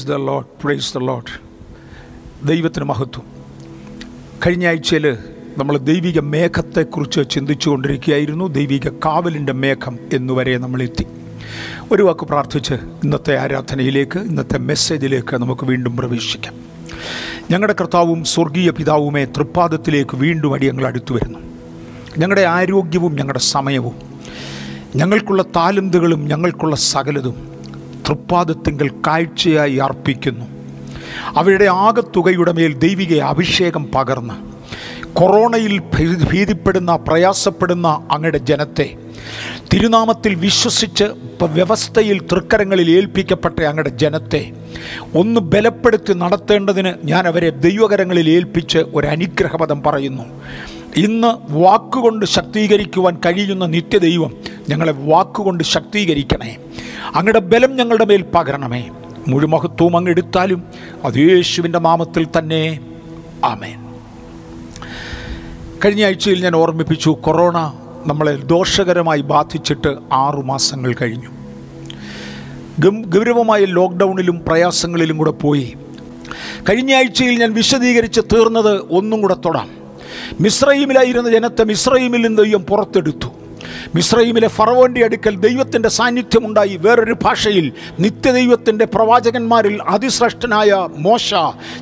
Praise the Lord praise the Lord ദൈവത്തിന് മഹത്വം. കഴിഞ്ഞ ആഴ്ചയിൽ നമ്മൾ ദൈവിക മേഘത്തെക്കുറിച്ച് ചിന്തിച്ചുകൊണ്ടിരിക്കുകയായിരുന്നു. ദൈവിക കാവലിന്റെ മേഘം എന്നുവരെ നമ്മൾ എത്തി ഒരു വാക്ക് പ്രാർത്ഥിച്ച് ഇന്നത്തെ ആരാധനയിലേക്ക് ഇന്നത്തെ മെസ്സേജിലേക്ക് നമുക്ക് വീണ്ടും പ്രവേശിക്കാം. ഞങ്ങളുടെ കർത്താവും സ്വർഗീയ പിതാവുമേ തൃപ്പാദത്തിലേക്ക് വീണ്ടും അടി ഞങ്ങൾ അടുത്തു വരുന്നു. ഞങ്ങളുടെ ആരോഗ്യവും ഞങ്ങളുടെ സമയവും ഞങ്ങൾക്കുള്ള താലന്തുകളും ഞങ്ങൾക്കുള്ള സകലതും തൃപ്പാദത്തിങ്കൽ കാഴ്ചയായി അർപ്പിക്കുന്നു. അവരുടെ ആകത്തുകയുടെ മേൽ ദൈവിക അഭിഷേകം പകർന്ന് കൊറോണയിൽ ഭീതിപ്പെടുന്ന പ്രയാസപ്പെടുന്ന അങ്ങയുടെ ജനത്തെ തിരുനാമത്തിൽ വിശ്വസിച്ച് വ്യവസ്ഥയിൽ തൃക്കരങ്ങളിൽ ഏൽപ്പിക്കപ്പെട്ട അങ്ങയുടെ ജനത്തെ ഒന്ന് ബലപ്പെടുത്തി നടത്തേണ്ടതിന് ഞാൻ അവരെ ദൈവകരങ്ങളിൽ ഏൽപ്പിച്ച് ഒരു അനുഗ്രഹപദം പറയുന്നു. ഇന്ന് വാക്കുകൊണ്ട് ശക്തീകരിക്കുവാൻ കഴിയുന്ന നിത്യദൈവം ഞങ്ങളെ വാക്കുകൊണ്ട് ശക്തീകരിക്കണേ. അങ്ങയുടെ ബലം ഞങ്ങളുടെ മേൽ പകരണമേ. മുഴുമഹത്വവും അങ്ങ് എടുത്താലും അത് യേശുവിന്റെ നാമത്തിൽ തന്നെ. ആമേൻ. കഴിഞ്ഞ ആഴ്ചയിൽ ഞാൻ ഓർമ്മിപ്പിച്ചു കൊറോണ നമ്മളെ ദോഷകരമായി ബാധിച്ചിട്ട് ആറു മാസങ്ങൾ കഴിഞ്ഞു. ഗൗരവമായ ലോക്ക്ഡൗണിലും പ്രയാസങ്ങളിലും കൂടെ പോയി. കഴിഞ്ഞ ആഴ്ചയിൽ ഞാൻ വിശദീകരിച്ച് തീർന്നത് ഒന്നും കൂടെ തൊടാം. മിശ്രൈമിലായിരുന്ന ജനത്തെ മിശ്രൈമിൽ നിന്ന് ദൈവം പുറത്തെടുത്തു. മിശ്രൈമിലെ ഫറവോന്റെ അടുക്കൽ ദൈവത്തിന്റെ സാന്നിധ്യമുണ്ടായി വേറൊരു ഭാഷയിൽ നിത്യദൈവത്തിന്റെ പ്രവാചകന്മാരിൽ അതിശ്രേഷ്ഠനായ മോശ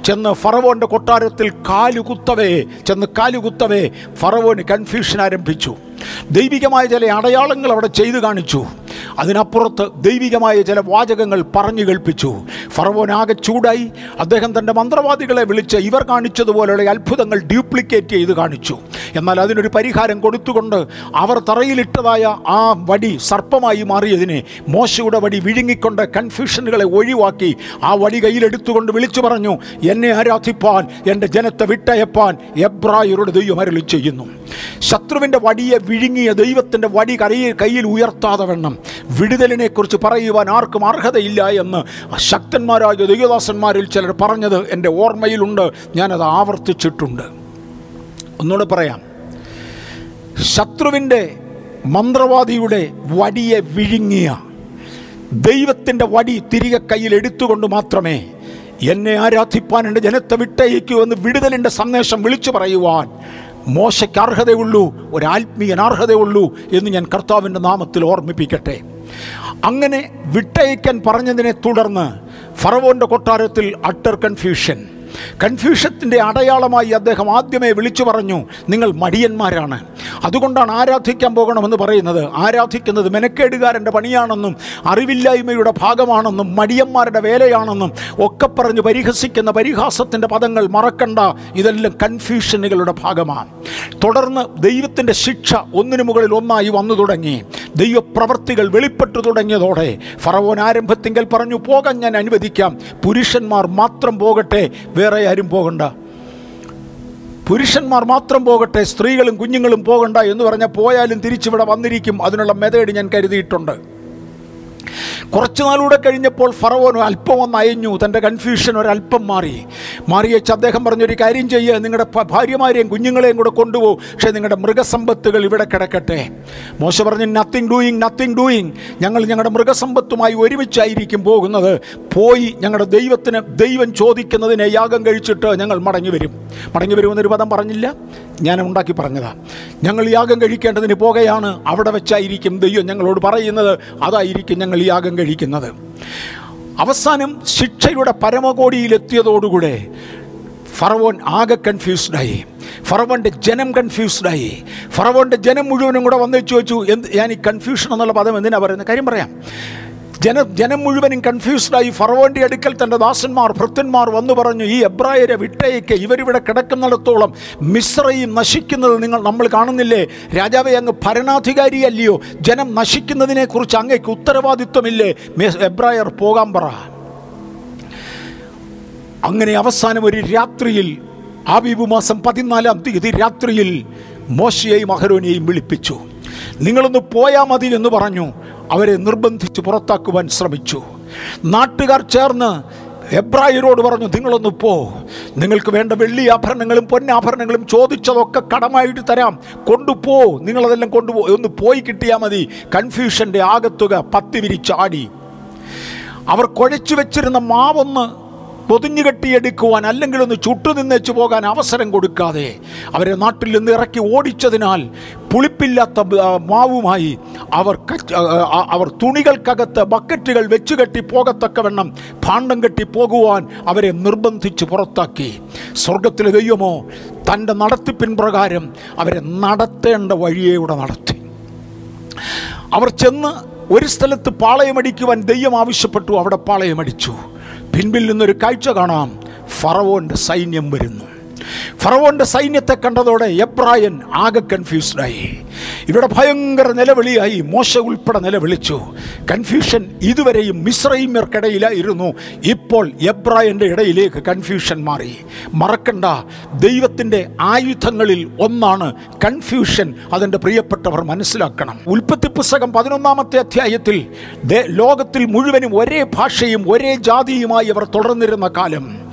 ചെന്ന് ഫറവോന്റെ കൊട്ടാരത്തിൽ കാലുകുത്തവേ ചെന്ന് കാലുകുത്തവേ ഫറവോന് കൺഫ്യൂഷൻ ആരംഭിച്ചു. ദൈവികമായ ചില അടയാളങ്ങൾ അവിടെ ചെയ്തു കാണിച്ചു. അതിനപ്പുറത്ത് ദൈവികമായ ചില വാചകങ്ങൾ പറഞ്ഞു കേൾപ്പിച്ചു. ഫറവോൻ ആകെ ചൂടായി. അദ്ദേഹം തന്റെ മന്ത്രവാദികളെ വിളിച്ച് ഇവർ കാണിച്ചതുപോലെയുള്ള അത്ഭുതങ്ങൾ ഡ്യൂപ്ലിക്കേറ്റ് ചെയ്ത് കാണിച്ചു. എന്നാൽ അതിനൊരു പരിഹാരം കൊടുത്തുകൊണ്ട് അവർ തറയിലിട്ടതായ ആ വടി സർപ്പമായി മാറിയതിനെ മോശയുടെ വടി വിഴുങ്ങിക്കൊണ്ട് കൺഫ്യൂഷനുകളെ ഒഴിവാക്കി ആ വടി കയ്യിലെടുത്തുകൊണ്ട് വിളിച്ചു പറഞ്ഞു എന്നെ ആരാധിപ്പാൻ എന്റെ ജനത്തെ വിട്ടയപ്പാൻ എബ്രായരുടെ ദൈവം അരളി ചെയ്യുന്നു. ശത്രുവിന്റെ വടിയെ വിഴുങ്ങിയ ദൈവത്തിന്റെ വടി കരയിൽ കയ്യിൽ ഉയർത്താതെ വേണം വിടുതലിനെക്കുറിച്ച് പറയുവാൻ ആർക്കും അർഹതയില്ല എന്ന് ശക്തന്മാരായ ദൈവദാസന്മാരിൽ ചിലർ പറഞ്ഞത് എന്റെ ഓർമ്മയിലുണ്ട്. ഞാനത് ആവർത്തിച്ചിട്ടുണ്ട്. ഒന്നുകൂടെ പറയാം. ശത്രുവിന്റെ മന്ത്രവാദിയുടെ വടിയെ വിഴുങ്ങിയ ദൈവത്തിന്റെ വടി തിരികെ കയ്യിൽ എടുത്തുകൊണ്ട് മാത്രമേ എന്നെ ആരാധിപ്പാൻ എന്റെ ജനത്തെ വിട്ടയക്കൂ എന്ന് വിടുതലിന്റെ സന്ദേശം വിളിച്ചു പറയുവാൻ മോശയ്ക്ക് അർഹതയുള്ളൂ ഒരാത്മീയൻ അർഹതയുള്ളൂ എന്ന് ഞാൻ കർത്താവിന്റെ നാമത്തിൽ ഓർമ്മിപ്പിക്കട്ടെ. അങ്ങനെ വിട്ടയക്കാൻ പറഞ്ഞതിനെ തുടർന്ന് ഫറവോന്റെ കൊട്ടാരത്തിൽ അട്ടർ കൺഫ്യൂഷൻ കൺഫ്യൂഷത്തിന്റെ അടയാളമായി അദ്ദേഹം ആദ്യമേ വിളിച്ചു പറഞ്ഞു നിങ്ങൾ മടിയന്മാരാണ്. അതുകൊണ്ടാണ് ആരാധിക്കാൻ പോകണമെന്ന് പറയുന്നത്. ആരാധിക്കുന്നത് മെനക്കേടുകാരന്റെ പണിയാണെന്നും അറിവില്ലായ്മയുടെ ഭാഗമാണെന്നും മടിയന്മാരുടെ വേലയാണെന്നും ഒക്കെ പറഞ്ഞ് പരിഹസിക്കുന്ന പരിഹാസത്തിന്റെ പദങ്ങൾ മറക്കണ്ട. ഇതെല്ലാം കൺഫ്യൂഷനുകളുടെ ഭാഗമാണ്. തുടർന്ന് ദൈവത്തിന്റെ ശിക്ഷ ഒന്നിനു മുകളിൽ ഒന്നായി വന്നു തുടങ്ങി. ദൈവപ്രവർത്തികൾ വെളിപ്പെട്ടു തുടങ്ങിയതോടെ ഫറവോൻ ആരംഭത്തിങ്കൽ പറഞ്ഞു പോകാൻ ഞാൻ അനുവദിക്കാം. പുരുഷന്മാർ മാത്രം പോകട്ടെ. വേറെ ആരും പോകണ്ട. പുരുഷന്മാർ മാത്രം പോകട്ടെ സ്ത്രീകളും കുഞ്ഞുങ്ങളും പോകണ്ട എന്ന് പറഞ്ഞാൽ പോയാലും തിരിച്ചിവിടെ വന്നിരിക്കും. അതിനുള്ള മെതേഡ് ഞാൻ കരുതിയിട്ടുണ്ട്. കുറച്ചു നാളൂടെ കഴിഞ്ഞപ്പോൾ ഫറവോൻ അല്പം ഒന്ന് അയഞ്ഞു. തന്റെ കൺഫ്യൂഷൻ ഒരല്പം മാറി. മാറിയച്ച് അദ്ദേഹം പറഞ്ഞൊരു കാര്യം ചെയ്യുക നിങ്ങളുടെ ഭാര്യമാരെയും കുഞ്ഞുങ്ങളെയും കൂടെ കൊണ്ടുപോകും. പക്ഷേ നിങ്ങളുടെ മൃഗസമ്പത്തുകൾ ഇവിടെ കിടക്കട്ടെ. മോശം പറഞ്ഞു നത്തിങ് ഡൂയിങ് നത്തിങ് ഡൂയിങ് ഞങ്ങൾ ഞങ്ങളുടെ മൃഗസമ്പത്തുമായി ഒരുമിച്ചായിരിക്കും പോകുന്നത്. പോയി ഞങ്ങളുടെ ദൈവത്തിന് ദൈവം ചോദിക്കുന്നതിനെ യാഗം കഴിച്ചിട്ട് ഞങ്ങൾ മടങ്ങി വരും മടങ്ങി വരുമെന്നൊരു പദം പറഞ്ഞില്ല. ഞാൻ ഉണ്ടാക്കി പറഞ്ഞതാ. ഞങ്ങൾ യാഗം കഴിക്കേണ്ടതിന് പോകുകയാണ് അവിടെ വെച്ചായിരിക്കും ദൈവം ഞങ്ങളോട് പറയുന്നത്. അതായിരിക്കും ഞങ്ങൾ യാഗം കഴിക്കുന്നത്. അവസാനം ശിക്ഷയുടെ പരമകോടിയിലെത്തിയതോടുകൂടെ ഫറവോൻ ആകെ കൺഫ്യൂസ്ഡായി ഫറവോന്റെ ജനം കൺഫ്യൂസ്ഡായി ഫറവോന്റെ ജനം മുഴുവനും കൂടെ വന്ന് ചോദിച്ചു എന്ത്? ഞാൻ ഈ കൺഫ്യൂഷൻ എന്നുള്ള പദം എന്തിനാണ് പറയുന്നത്? കാര്യം പറയാം. ജന ജനം മുഴുവനും കൺഫ്യൂസ്ഡായി ഫറവോന്റെ അടുക്കൽ തന്റെ ദാസന്മാർ ഭൃത്യന്മാർ വന്നു പറഞ്ഞു ഈ എബ്രായരെ വിട്ടയക്ക് ഇവരിവിടെ കിടക്കുന്നിടത്തോളം മിശ്രയും നശിക്കുന്നത് നിങ്ങൾ നമ്മൾ കാണുന്നില്ലേ? രാജാവെ അങ്ങ് ഭരണാധികാരിയല്ലയോ? ജനം നശിക്കുന്നതിനെക്കുറിച്ച് അങ്ങേക്ക് ഉത്തരവാദിത്വമില്ലേ? എബ്രായർ പോകാൻ പറ. അങ്ങനെ അവസാനം ഒരു രാത്രിയിൽ ആബീബ് മാസം പതിനാലാം തീയതി രാത്രിയിൽ മോശയെയും അഹരോനെയും വിളിപ്പിച്ചു. നിങ്ങളൊന്ന് പോയാൽ മതി എന്ന് പറഞ്ഞു. അവരെ നിർബന്ധിച്ച് പുറത്താക്കുവാൻ ശ്രമിച്ചു. നാട്ടുകാർ ചേർന്ന് എബ്രായരോട് പറഞ്ഞു നിങ്ങളൊന്ന് പോ. നിങ്ങൾക്ക് വേണ്ട വെള്ളി ആഭരണങ്ങളും പൊന്നാഭരണങ്ങളും ചോദിച്ചതൊക്കെ കടമായിട്ട് തരാം. കൊണ്ടുപോ നിങ്ങളതെല്ലാം കൊണ്ടുപോ ഒന്ന് പോയി കിട്ടിയാൽ മതി. കൺഫ്യൂഷന്റെ ആകത്തുക പത്തി വിരിച്ചാടി അവർ കുഴച്ചു വെച്ചിരുന്ന മാവൊന്ന് പൊതിഞ്ഞു കെട്ടിയെടുക്കുവാൻ അല്ലെങ്കിൽ ഒന്ന് ചുട്ടു നിന്നേച്ചു പോകാൻ അവസരം കൊടുക്കാതെ അവരെ നാട്ടിൽ നിന്ന് ഇറക്കി ഓടിച്ചതിനാൽ പുളിപ്പില്ലാത്ത മാവുമായി അവർ അവർ തുണികൾക്കകത്ത് ബക്കറ്റുകൾ വെച്ചു കെട്ടി പോകത്തക്കവണ്ണം ഭാണ്ഡം കെട്ടി പോകുവാൻ അവരെ നിർബന്ധിച്ച് പുറത്താക്കി. സ്വർഗത്തിലെ ദൈവമോ തന്റെ നടത്തിപ്പിൻ പ്രകാരം അവരെ നടത്തേണ്ട വഴിയേവിടെ നടത്തി. അവർ ചെന്ന് ഒരു സ്ഥലത്ത് പാളയമടിക്കുവാൻ ദൈവം ആവശ്യപ്പെട്ടു അവിടെ പാളയമടിച്ചു പിൻപിൽ നിന്നൊരു കാഴ്ച കാണാം. ഫറവോന്റെ സൈന്യം വരുന്നു. ഫറവോന്റെ സൈന്യത്തെ കണ്ടതോടെ എബ്രായൻ ആകെ കൺഫ്യൂസ്ഡായി. ഇവിടെ ഭയങ്കര നിലവിളിയായി മോശ ഉൾപ്പെടെ നിലവിളിച്ചു. കൺഫ്യൂഷൻ ഇതുവരെയും മിശ്രൈമ്യർക്കിടയിലായിരുന്നു ഇപ്പോൾ എബ്രായന്റെ ഇടയിലേക്ക് കൺഫ്യൂഷൻ മാറി. മറക്കണ്ട ദൈവത്തിന്റെ ആയുധങ്ങളിൽ ഒന്നാണ് കൺഫ്യൂഷൻ. അതിന്റെ പ്രിയപ്പെട്ടവർ മനസ്സിലാക്കണം. ഉൽപ്പത്തി പുസ്തകം പതിനൊന്നാമത്തെ അധ്യായത്തിൽ ലോകത്തിൽ മുഴുവനും ഒരേ ഭാഷയും ഒരേ ജാതിയുമായി അവർ തുടർന്നിരുന്ന കാലം.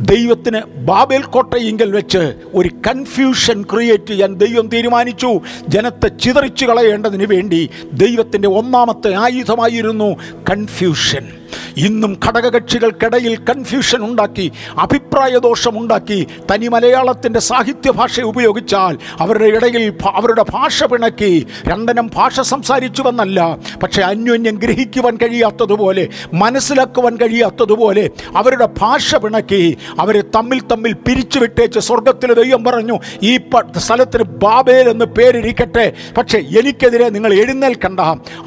ദൈവത്തിന് ബാബേൽ കോട്ടയെങ്കിൽ വെച്ച് ഒരു കൺഫ്യൂഷൻ ക്രിയേറ്റ് ചെയ്യാൻ ദൈവം തീരുമാനിച്ചു. ജനത്തെ ചിതറിച്ചു കളയേണ്ടതിന് വേണ്ടി ദൈവത്തിന്റെ ഒന്നാമത്തെ ആയുധമായിരുന്നു കൺഫ്യൂഷൻ ഇന്നും ഘടകകക്ഷികൾക്കിടയിൽ കൺഫ്യൂഷൻ ഉണ്ടാക്കി അഭിപ്രായ ദോഷം ഉണ്ടാക്കി തനി മലയാളത്തിന്റെ സാഹിത്യ ഭാഷ ഉപയോഗിച്ചാൽ അവരുടെ ഇടയിൽ അവരുടെ ഭാഷ പിണക്കി രണ്ടനം ഭാഷ സംസാരിച്ചു സംസാരിച്ചുവെന്നല്ല പക്ഷേ അന്യോന്യം ഗ്രഹിക്കുവാൻ കഴിയാത്തതുപോലെ മനസ്സിലാക്കുവാൻ കഴിയാത്തതുപോലെ അവരുടെ ഭാഷ പിണക്കി അവരെ തമ്മിൽ തമ്മിൽ പിരിച്ചു വിട്ടേച്ച് സ്വർഗത്തിലെ ദൈവം പറഞ്ഞു ഈ സ്ഥലത്തിന് ബാബേൽ എന്ന് പേരിരിക്കട്ടെ. പക്ഷേ എനിക്കെതിരെ നിങ്ങൾ എഴുന്നേൽക്കണ്ട.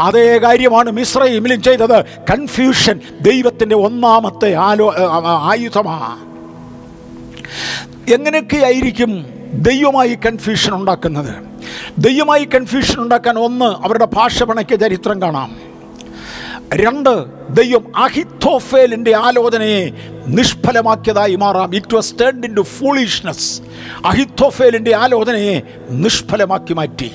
അതേ കാര്യമാണ് മിശ്രയിമിലും ചെയ്തത്. കൺഫ്യൂഷൻ ദൈവത്തിന്റെ ഒന്നാമത്തെ ആലോ ആയുധമാണ് എങ്ങനെയൊക്കെയായിരിക്കും ദൈവമായി കൺഫ്യൂഷൻ ഉണ്ടാക്കുന്നത്? ദൈവമായി കൺഫ്യൂഷൻ ഉണ്ടാക്കാൻ ഒന്ന് അവരുടെ ഭാഷ ചരിത്രം കാണാം. രണ്ട് ദൈവം അഹിത്തോഫേലിന്റെ ആലോചനയെ നിഷ്ഫലമാക്കിയതായി മാറാം. It was turned into foolishness അഹിത്തോഫേലിന്റെ ആലോചനയെ നിഷ്ഫലമാക്കി മാറ്റി.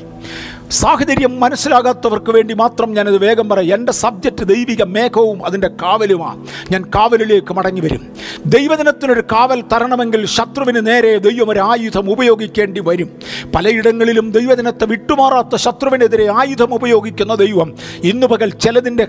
സാഹചര്യം മനസ്സിലാകാത്തവർക്ക് വേണ്ടി മാത്രം ഞാനത് വേഗം പറയാം. എന്റെ സബ്ജക്റ്റ് ദൈവിക മേഘവും അതിന്റെ കാവലുമാണ് ഞാൻ കാവലിലേക്ക് മടങ്ങി വരും. ദൈവദിനത്തിനൊരു കാവൽ തരണമെങ്കിൽ ശത്രുവിന് നേരെ ദൈവം ഒരു ആയുധം ഉപയോഗിക്കേണ്ടി വരും. പലയിടങ്ങളിലും ദൈവദിനത്തെ വിട്ടുമാറാത്ത ശത്രുവിനെതിരെ ആയുധം ഉപയോഗിക്കുന്ന ദൈവം ഇന്നു പകൽ ചിലതിന്റെ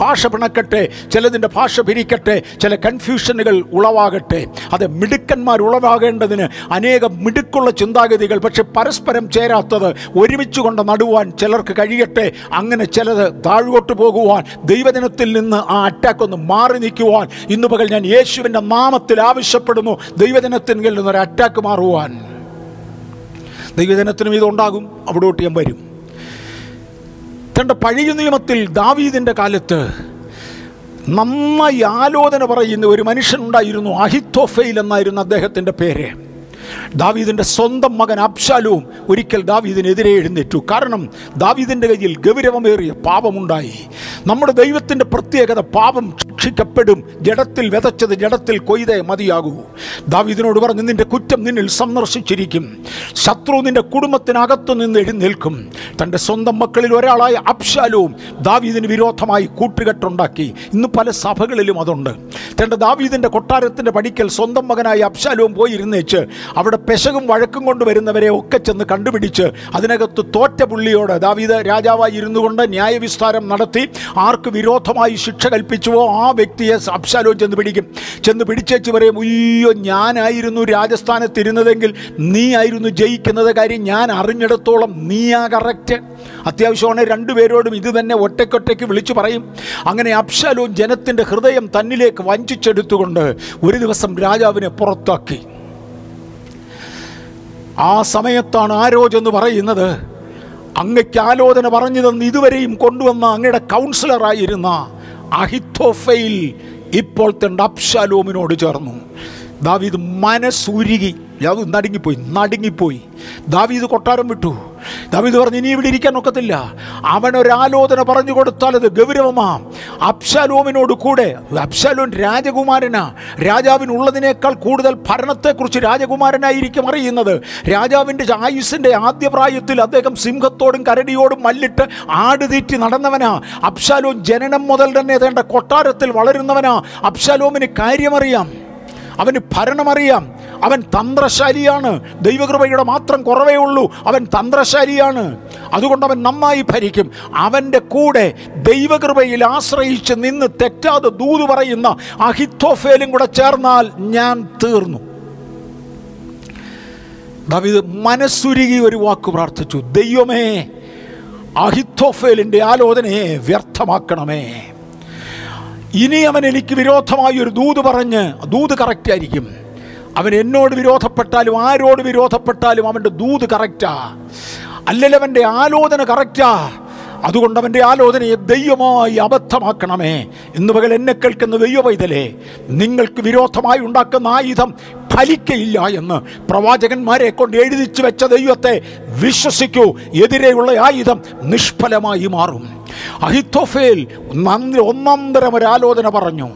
ഭാഷ പിണക്കട്ടെ ചിലതിന്റെ ഭാഷ പിരിക്കട്ടെ ചില കൺഫ്യൂഷനുകൾ ഉളവാകട്ടെ. അത് മിടുക്കന്മാർ ഉളവാകേണ്ടതിന് അനേകം മിടുക്കുള്ള ചിന്താഗതികൾ പക്ഷെ പരസ്പരം ചേരാത്തത് ഒരുമിച്ച് കൊണ്ട് നടുവാൻ ചിലർക്ക് കഴിയട്ടെ. അങ്ങനെ ചിലത് താഴോട്ട് പോകുവാൻ ദൈവദിനത്തിൽ നിന്ന് ആ അറ്റാക്ക് ഒന്ന് മാറി നിൽക്കുവാൻ. ഇന്ന് പകൽ ഞാൻ യേശുവിന്റെ നാമത്തിൽ ആവശ്യപ്പെടുന്നു. ദൈവദിനത്തിൽ നിന്നൊരു അറ്റാക്ക് മാറുവാൻ. ദൈവദിനത്തിനും ഇതുണ്ടാകും അവിടോട്ട് ഞാൻ വരും. തന്റെ പഴയ നിയമത്തിൽ ദാവീദിന്റെ കാലത്ത് നന്നായി ആലോചന പറയുന്ന ഒരു മനുഷ്യനുണ്ടായിരുന്നു അഹിത്തോഫെയിൽ എന്നായിരുന്നു അദ്ദേഹത്തിന്റെ പേര്. ദാവീദിന്റെ സ്വന്തം മകൻ അബ്ശാലും ഒരിക്കൽ ദാവീദിനെതിരെ എഴുന്നേറ്റു. കാരണം ദാവീദിന്റെ കയ്യിൽ ഗൗരവമേറിയ പാപമുണ്ടായി. നമ്മുടെ ദൈവത്തിന്റെ പ്രത്യേകത പാപം ശിക്ഷിക്കപ്പെടും. ജഡത്തിൽ വിതച്ചത് ജഡത്തിൽ കൊയ്തേ മതിയാകൂ. ദാവീദിനോട് പറഞ്ഞു നിന്റെ കുറ്റം നിന്നിൽ സന്ദർശിച്ചിരിക്കും. ശത്രു നിന്റെ കുടുംബത്തിനകത്തു നിന്ന് എഴുന്നേൽക്കും. തന്റെ സ്വന്തം മക്കളിൽ ഒരാളായ അബ്ശാലും ദാവീദിന് വിരോധമായി കൂട്ടുകെട്ടുണ്ടാക്കി. ഇന്ന് പല സഭകളിലും അതുണ്ട്. തന്റെ ദാവീദിന്റെ കൊട്ടാരത്തിന്റെ പടിക്കൽ സ്വന്തം മകനായ അബ്ശാലും പോയിരുന്നേച്ച് അവിടെ പെശകും വഴക്കും കൊണ്ട് വരുന്നവരെ ഒക്കെ ചെന്ന് കണ്ടുപിടിച്ച് അതിനകത്ത് തോറ്റ പുള്ളിയോട് ദാവീത് രാജാവായി ഇരുന്നു കൊണ്ട് ന്യായവിസ്താരം നടത്തി ആർക്ക് വിരോധമായി ശിക്ഷ കൽപ്പിച്ചുവോ ആ വ്യക്തിയെ അബ്ശാലോ ചെന്ന് പിടിക്കും. ചെന്ന് പിടിച്ചേച്ച് പറയും അയ്യോ ഞാനായിരുന്നു രാജസ്ഥാനത്തിരുന്നതെങ്കിൽ നീ ആയിരുന്നു ജയിക്കുന്നത് കാര്യം ഞാൻ അറിഞ്ഞിടത്തോളം നീയാ കറക്റ്റ് അത്യാവശ്യമാണ് രണ്ടുപേരോടും ഇത് തന്നെ ഒറ്റയ്ക്കൊറ്റയ്ക്ക് വിളിച്ചു പറയും. അങ്ങനെ അബ്ശാലോ ജനത്തിന്റെ ഹൃദയം തന്നിലേക്ക് വഞ്ചിച്ചെടുത്തുകൊണ്ട് ഒരു ദിവസം രാജാവിനെ പുറത്താക്കി. ആ സമയത്താണ് ആരോജ് എന്ന് പറയുന്നത്. അങ്ങയ്ക്ക് ആലോചന പറഞ്ഞു തന്ന് ഇതുവരെയും കൊണ്ടുവന്ന അങ്ങയുടെ കൗൺസിലറായിരുന്ന അഹിത്തോഫയിൽ ഇപ്പോൾ തന്റെ അബ്ശാലോമിനോട് ചേർന്നു. ദാവീദ് മനസ്സുരുകി. അത് നടുങ്ങിപ്പോയി നടുങ്ങിപ്പോയി. ദാവീദ് കൊട്ടാരം വിട്ടു. ദാവീദ് പറഞ്ഞു ഇനി ഇവിടെ ഇരിക്കാൻ ഒക്കത്തില്ല. അവനൊരാലോചന പറഞ്ഞു കൊടുത്താൽ അത് ഗൗരവമാ. അബ്ശാലോമിനോട് കൂടെ അബ്ശാലോൻ രാജകുമാരനാ. രാജാവിനുള്ളതിനേക്കാൾ കൂടുതൽ ഭരണത്തെക്കുറിച്ച് രാജകുമാരനായിരിക്കും അറിയുന്നത്. രാജാവിന്റെ ആയുസിന്റെ ആദ്യ പ്രായത്തിൽ അദ്ദേഹം സിംഹത്തോടും കരടിയോടും മല്ലിട്ട് ആടുതീറ്റി നടന്നവനാ. അബ്ശാലോം ജനനം മുതൽ തന്നെ തേണ്ട കൊട്ടാരത്തിൽ വളരുന്നവനാ. അബ്ശാലോമിന് കാര്യമറിയാം. അവന് ഭരണമറിയാം. അവൻ തന്ത്രശാലിയാണ്. ദൈവകൃപയുടെ മാത്രം കുറവേ ഉള്ളൂ. അവൻ തന്ത്രശാലിയാണ്. അതുകൊണ്ട് അവൻ നന്നായി ഭരിക്കും. അവന്റെ കൂടെ ദൈവകൃപയിൽ ആശ്രയിച്ച് നിന്ന് തെറ്റാതെ ദൂത് പറയുന്ന അഹിത്തോഫേലും കൂടെ ചേർന്നാൽ ഞാൻ തീർന്നു. ദവിത് മനസ്സുരുകി ഒരു വാക്ക് പ്രാർത്ഥിച്ചു. ദൈവമേ അഹിത്തോഫേലിന്റെ ആലോചനയെ വ്യർത്ഥമാക്കണമേ. ഇനി അവൻ എനിക്ക് വിരോധമായി ഒരു ദൂത് പറഞ്ഞ് ദൂത് കറക്റ്റ് ആയിരിക്കും. അവൻ എന്നോട് വിരോധപ്പെട്ടാലും ആരോട് വിരോധപ്പെട്ടാലും അവന്റെ ദൂത് കറക്റ്റാ. അല്ലെങ്കിൽ അവന്റെ ആലോചന കറക്റ്റാ. അതുകൊണ്ട് അവന്റെ ആലോചനയെ ദൈവമായി അബദ്ധമാക്കണമേ. ഇന്ന് പകൽ എന്നെ കേൾക്കുന്ന ദൈവ പൈതലേ നിങ്ങൾക്ക് വിരോധമായി ഉണ്ടാക്കുന്ന ആയുധം ഫലിക്കയില്ല എന്ന് പ്രവാചകന്മാരെ കൊണ്ട് എഴുതിച്ചു വെച്ച ദൈവത്തെ വിശ്വസിക്കൂ. എതിരെയുള്ള ആയുധം നിഷ്ഫലമായി മാറും. അഹിത്തോഫേൽ ഒന്നാന്തരം തരം ഒരു ആലോചന പറഞ്ഞു.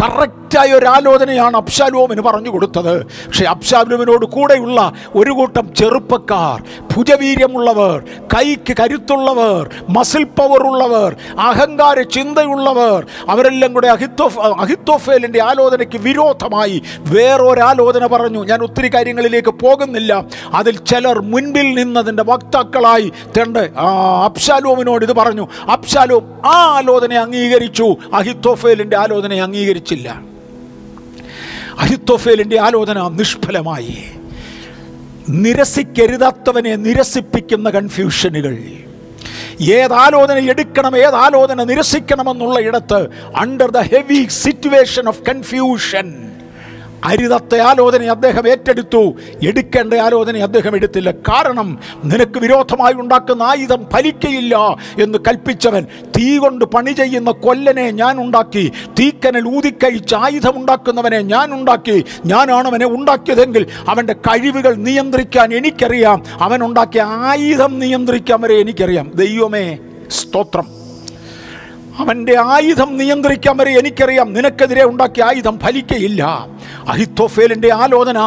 കറക്റ്റായ ഒരു ആലോചനയാണ് അബ്ശാലോമിന് പറഞ്ഞു കൊടുത്തത്. പക്ഷേ അബ്ശാലോമിനോട് കൂടെയുള്ള ഒരു കൂട്ടം ചെറുപ്പക്കാർ ഭുജവീര്യമുള്ളവർ കൈക്ക് കരുത്തുള്ളവർ മസിൽ പവർ ഉള്ളവർ അഹങ്കാര ചിന്തയുള്ളവർ അവരെല്ലാം കൂടെ അഹിത്തോഫ് അഹിത്തോഫേലിന്റെ ആലോചനയ്ക്ക് വിരോധമായി വേറൊരാലോചന പറഞ്ഞു. ഞാൻ ഒത്തിരി കാര്യങ്ങളിലേക്ക് പോകുന്നില്ല. അതിൽ ചിലർ മുൻപിൽ നിന്നതിന്റെ വക്താക്കളായി തണ്ട് അബ്ശാലോമിനോട് ഇത് പറഞ്ഞു. അബ്ശാലോം ആ ആലോചന അംഗീകരിച്ചു. അഹിത്തോഫേലിന്റെ ആലോചന അംഗീകരിച്ചില്ല. അഹിത്തോഫേലിന്റെ ആലോചന നിഷ്ഫലമായി. നിരസിക്കരുതാത്തവനെ നിരസിപ്പിക്കുന്ന കൺഫ്യൂഷനുകൾ. ഏതാലോചന എടുക്കണം ഏതാലോചന നിരസിക്കണമെന്നുള്ള ഇടത്ത് under the heavy situation of confusion അരുതത്തെ ആലോചന അദ്ദേഹം ഏറ്റെടുത്തു. എടുക്കേണ്ട ആലോചന അദ്ദേഹം എടുത്തില്ല. കാരണം നിനക്ക് വിരോധമായി ഉണ്ടാക്കുന്ന ആയുധം ഫലിക്കയില്ല എന്ന് കൽപ്പിച്ചവൻ തീ കൊണ്ട് പണി ചെയ്യുന്ന കൊല്ലനെ ഞാൻ ഉണ്ടാക്കി. തീക്കനൽ ഊതിക്കഴിച്ച് ആയുധം ഉണ്ടാക്കുന്നവനെ ഞാൻ ഉണ്ടാക്കി. ഞാനാണ് അവനെ ഉണ്ടാക്കിയതെങ്കിൽ അവന്റെ കഴിവുകൾ നിയന്ത്രിക്കാൻ എനിക്കറിയാം. അവൻ ഉണ്ടാക്കിയ ആയുധം നിയന്ത്രിക്കാൻ വരെ എനിക്കറിയാം. ദൈവമേ സ്തോത്രം. അവന്റെ ആയുധം നിയന്ത്രിക്കാൻ വരെ എനിക്കറിയാം നിനക്കെതിരെ ഉണ്ടാക്കിയ ആയുധം ഫലിക്കയില്ല. അഹിത്തോഫേലിന്റെ ആലോചന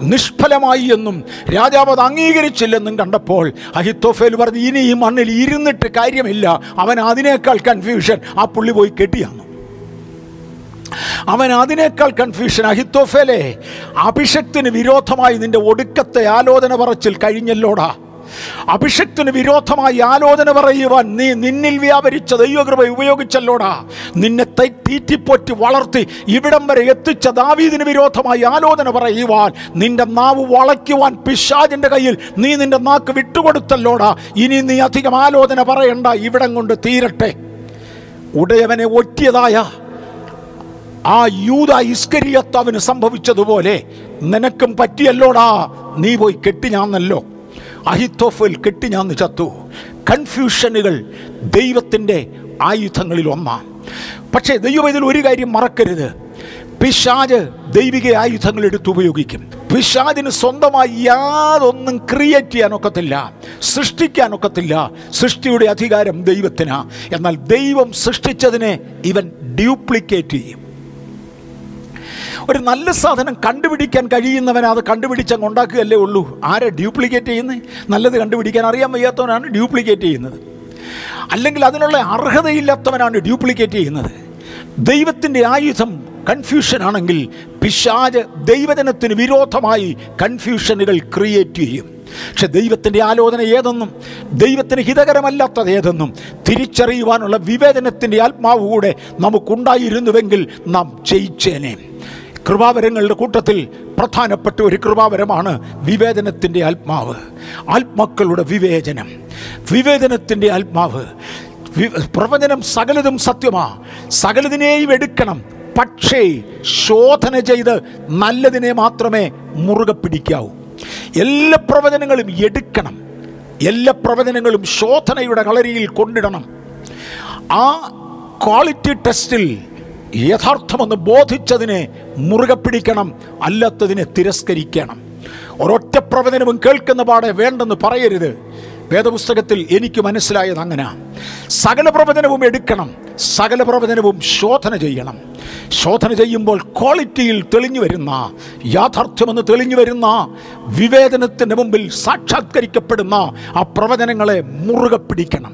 നിഷ്ഫലമായി എന്നും രാജാവ് അത് അംഗീകരിച്ചില്ലെന്നും കണ്ടപ്പോൾ അഹിത്തോഫേൽ പറഞ്ഞു ഇനി ഈ മണ്ണിൽ ഇരുന്നിട്ട് കാര്യമില്ല. അവൻ അതിനേക്കാൾ കൺഫ്യൂഷൻ ആ പുള്ളി പോയി കെട്ടിയാന്നു അവൻ അതിനേക്കാൾ കൺഫ്യൂഷൻ അഹിത്തോഫേലെ അഭിഷക്തിന് വിരോധമായി നിന്റെ ഒടുക്കത്തെ ആലോചന പറച്ചിൽ കഴിഞ്ഞല്ലോടാ. അഭിഷക്തിന് വിരോധമായി ആലോചന പറയുവാൻ നീ നിന്നിൽ വ്യാപരിച്ച ദൈവകൃപ ഉപയോഗിച്ചല്ലോടാ. നിന്നെ തീറ്റിപ്പൊറ്റി വളർത്തി ഇവിടം വരെ എത്തിച്ച ദാവീദിന് വിരോധമായി ആലോചന പറയുവാൻ നിന്റെ നാവ് വളയ്ക്കുവാൻ പിശാജിന്റെ കയ്യിൽ നീ നിന്റെ നാക്ക് വിട്ടുകൊടുത്തല്ലോടാ. ഇനി നീ അധികം ആലോചന പറയണ്ട ഇവിടം കൊണ്ട് തീരട്ടെ. ഉടയവനെ ഒറ്റിയതായ ആ യൂത ഇസ്കരിയത്ത് അവന് സംഭവിച്ചതുപോലെ നിനക്കും പറ്റിയല്ലോടാ. നീ പോയി കെട്ടിഞ്ഞാന്നല്ലോ അഹിത്തോഫൽ ഞാൻ ചത്തു. കൺഫ്യൂഷനുകൾ ദൈവത്തിന്റെ ആയുധങ്ങളിൽ ഒന്നാണ് പക്ഷേ ദൈവം ഇതിൽ ഒരു കാര്യം മറക്കരുത്. പിശാജ് ദൈവിക ആയുധങ്ങൾ എടുത്ത് ഉപയോഗിക്കും. പിശാജിന് സ്വന്തമായി യാതൊന്നും ക്രിയേറ്റ് ചെയ്യാനൊക്കത്തില്ല സൃഷ്ടിക്കാനൊക്കത്തില്ല. സൃഷ്ടിയുടെ അധികാരം ദൈവത്തിനാണ് എന്നാൽ ദൈവം സൃഷ്ടിച്ചതിനെ ഇവൻ ഡ്യൂപ്ലിക്കേറ്റ് ചെയ്യും. ഒരു നല്ല സാധനം കണ്ടുപിടിക്കാൻ കഴിയുന്നവൻ അത് കണ്ടുപിടിച്ചങ്ങ് ഉണ്ടാക്കുകയല്ലേ ഉള്ളൂ. ആരെ ഡ്യൂപ്ലിക്കേറ്റ് ചെയ്യുന്നത് നല്ലത് കണ്ടുപിടിക്കാൻ അറിയാൻ വയ്യാത്തവനാണ് ഡ്യൂപ്ലിക്കേറ്റ് ചെയ്യുന്നത്. അല്ലെങ്കിൽ അതിനുള്ള അർഹതയില്ലാത്തവനാണ് ഡ്യൂപ്ലിക്കേറ്റ് ചെയ്യുന്നത്. ദൈവത്തിന്റെ ആയുധം കൺഫ്യൂഷൻ ആണെങ്കിൽ പിശാജ് ദൈവജനത്തിന് വിരോധമായി കൺഫ്യൂഷനുകൾ ക്രിയേറ്റ് ചെയ്യും. പക്ഷെ ദൈവത്തിന്റെ ആലോചന ഏതെന്നും ദൈവത്തിന് ഹിതകരമല്ലാത്തത് ഏതെന്നും തിരിച്ചറിയുവാനുള്ള വിവേചനത്തിന്റെ ആത്മാവ് കൂടെ നമുക്കുണ്ടായിരുന്നുവെങ്കിൽ നാം ജയിച്ചേനെ. കൃപാവരങ്ങളുടെ കൂട്ടത്തിൽ പ്രധാനപ്പെട്ട ഒരു കൃപാവരമാണ് വിവേചനത്തിന്റെ ആത്മാവ് ആത്മാക്കളുടെ വിവേചനം. വിവേചനത്തിന്റെ ആത്മാവ്. പ്രവചനം സകലതും സത്യമാ. സകലതിനെയും എടുക്കണം. പക്ഷേ ശോധന ചെയ്ത് നല്ലതിനെ മാത്രമേ മുറുകെ പിടിക്കാവൂ. എല്ലാ പ്രവചനങ്ങളും എടുക്കണം. എല്ലാ പ്രവചനങ്ങളും ശോധനയുടെ കളരിയിൽ കൊണ്ടിടണം. ആ ക്വാളിറ്റി ടെസ്റ്റിൽ യഥാർത്ഥമെന്ന് ബോധിച്ചതിനെ മുറുകെ പിടിക്കണം അല്ലാത്തതിനെ തിരസ്കരിക്കണം. ഒരൊറ്റ പ്രവചനവും കേൾക്കുന്ന പാടെ വേണ്ടെന്ന് പറയരുത്. വേദപുസ്തകത്തിൽ എനിക്ക് മനസ്സിലായത് അങ്ങനെ. സകല പ്രവചനവും എടുക്കണം സകല പ്രവചനവും ശോധന ചെയ്യണം. ശോധന ചെയ്യുമ്പോൾ ക്വാളിറ്റിയിൽ തെളിഞ്ഞു വരുന്ന യാഥാർത്ഥ്യമെന്ന് തെളിഞ്ഞു വരുന്ന വിവേചനത്തിന്റെ മുമ്പിൽ സാക്ഷാത്കരിക്കപ്പെടുന്ന ആ പ്രവചനങ്ങളെ മുറുകെ പിടിക്കണം.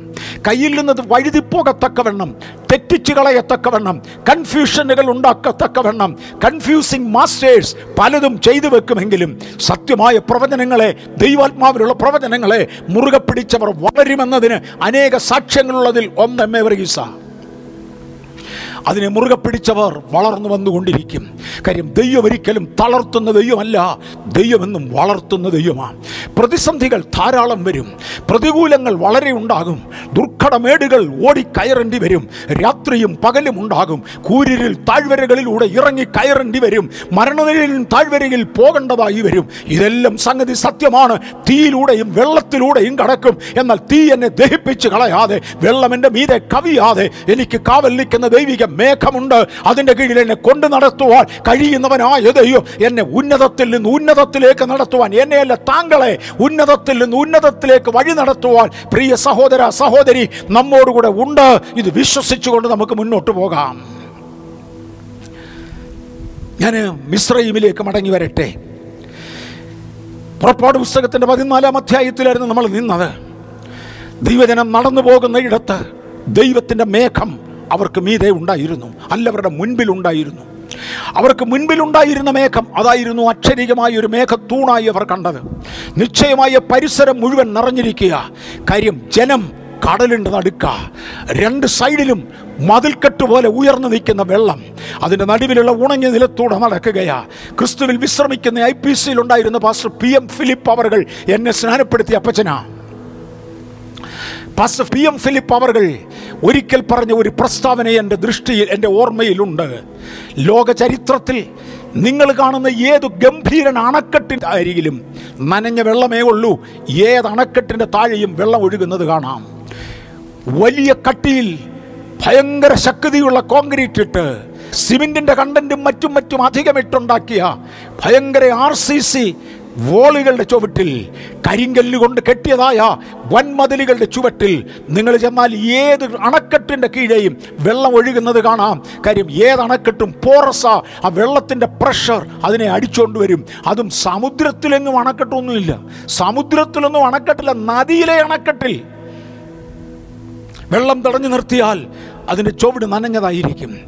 കയ്യിൽ നിന്ന് വഴുതിപ്പോകത്തക്കവണ്ണം തെറ്റിച്ചു കളയത്തക്കവണ്ണം കൺഫ്യൂഷനുകൾ ഉണ്ടാക്കത്തക്കവണ്ണം കൺഫ്യൂസിങ് മാസ്റ്റേഴ്സ് പലതും ചെയ്തു വെക്കുമെങ്കിലും സത്യമായ പ്രവചനങ്ങളെ ദൈവാത്മാവിലുള്ള പ്രവചനങ്ങളെ മുറുകെ പിടിച്ചവർ വളരുമെന്നതിന് അനേക സാക്ഷ്യങ്ങളുള്ളതിൽ ഒന്ന് എ വർഗീസ അതിനെ മുറുകെ പിടിച്ചവർ വളർന്നു വന്നുകൊണ്ടിരിക്കും. കാര്യം ദൈവം ഒരിക്കലും തളർത്തുന്ന ദൈവമല്ല ദൈവമെന്നും വളർത്തുന്ന ദൈവമാണ്. പ്രതിസന്ധികൾ ധാരാളം വരും പ്രതികൂലങ്ങൾ വളരെ ഉണ്ടാകും ദുർഘടമേടുകൾ ഓടിക്കയറേണ്ടി വരും രാത്രിയും പകലും ഉണ്ടാകും കൂരിരിൽ താഴ്വരകളിലൂടെ ഇറങ്ങി കയറേണ്ടി വരും മരണനിലയിൽ താഴ്വരയിൽ പോകേണ്ടതായി വരും. ഇതെല്ലാം സംഗതി സത്യമാണ്. തീയിലൂടെയും വെള്ളത്തിലൂടെയും കടക്കും. എന്നാൽ തീ എന്നെ ദഹിപ്പിച്ച് കളയാതെ വെള്ളം എന്റെ മീതെ കവിയാതെ എനിക്ക് കാവൽ നിൽക്കുന്ന ദൈവിക മേഘമുണ്ട്. അതിന്റെ കീഴിൽ എന്നെ കൊണ്ട് നടത്തുവാൻ കഴിയുന്നവനായ ദൈവം എന്നെ ഉന്നതത്തിൽ നിന്ന് ഉന്നതത്തിലേക്ക് നടത്തുവാൻ എന്നെയല്ല താങ്കളെ ഉന്നതത്തിൽ നിന്ന് ഉന്നതത്തിലേക്ക് വഴി നടത്തുവാൻ പ്രിയ സഹോദര സഹോദരി നമ്മോടുകൂടെ ഉണ്ട്. ഇത് വിശ്വസിച്ചുകൊണ്ട് നമുക്ക് മുന്നോട്ട് പോകാം. ഞാൻ മിശ്രയിമിലേക്ക് മടങ്ങി വരട്ടെ. പുറപ്പാട് പുസ്തകത്തിന്റെ പതിനാലാം അധ്യായത്തിലായിരുന്നു നമ്മൾ നിന്നത്. ദൈവജനം നടന്നു പോകുന്ന ഇടത്ത് ദൈവത്തിന്റെ മേഘം അവർക്ക് മീതെ ഉണ്ടായിരുന്നു. അല്ലവരുടെ മുൻപിലുണ്ടായിരുന്നു അവർക്ക് മുൻപിലുണ്ടായിരുന്ന മേഘം അതായിരുന്നു അക്ഷരികമായ ഒരു മേഘത്തൂണായി അവർ കണ്ടത്. നിശ്ചയമായ പരിസരം മുഴുവൻ നിറഞ്ഞിരിക്കുക. കാര്യം ജനം കടലിന്റെ നടുക്ക. രണ്ട് സൈഡിലും മതിൽക്കെട്ട് പോലെ ഉയർന്നു നിൽക്കുന്ന വെള്ളം. അതിന്റെ നടുവിലുള്ള ഉണങ്ങിയ നിലത്തൂടെ നടക്കുകയാ. ക്രിസ്തുവിൽ വിശ്രമിക്കുന്ന ഐ പി സിയിലുണ്ടായിരുന്ന പാസ്റ്റർ പി എം ഫിലിപ്പ് അവർ എന്നെ സ്നാനപ്പെടുത്തിയ അപ്പച്ചനാ. പാസ്റ്റർ പി എം ഫിലിപ്പ് അവർ ഒരിക്കൽ പറഞ്ഞ ഒരു പ്രസ്താവന എന്റെ ദൃഷ്ടിയിൽ എന്റെ ഓർമ്മയിലുണ്ട്. ലോക ചരിത്രത്തിൽ നിങ്ങൾ കാണുന്ന ഏത് ഗംഭീരൻ അണക്കെട്ടിന്റെ അരികിലും നനഞ്ഞ വെള്ളമേ ഉള്ളൂ. ഏത് അണക്കെട്ടിന്റെ താഴെയും വെള്ളം ഒഴുകുന്നത് കാണാം. വലിയ കട്ടിയിൽ ഭയങ്കര ശക്തിയുള്ള കോൺക്രീറ്റ് ഇട്ട് സിമെന്റിന്റെ കണ്ടന്റും മറ്റും മറ്റും അധികം ഇട്ടുണ്ടാക്കിയ ഭയങ്കര ആർ സി സി വോളുകളുടെ ചുവട്ടിൽ കരിങ്കല്ല് കൊണ്ട് കെട്ടിയതായ വൻമതിലുകളുടെ ചുവട്ടിൽ നിങ്ങൾ ചെന്നാൽ ഏത് അണക്കെട്ടിന്റെ കീഴെയും വെള്ളം ഒഴുകുന്നത് കാണാം. കാര്യം ഏത് അണക്കെട്ടും പോറസ ആ. വെള്ളത്തിന്റെ പ്രഷർ അതിനെ അടിച്ചുകൊണ്ട് വരും. അതും സമുദ്രത്തിലെങ്ങും അണക്കെട്ടൊന്നുമില്ല. സമുദ്രത്തിലൊന്നും അണക്കെട്ടില്ല നദിയിലെ അണക്കെട്ടിൽ. വെള്ളം തടഞ്ഞു നിർത്തിയാൽ അതിന്റെ ചുവട് നനഞ്ഞതായിരിക്കും.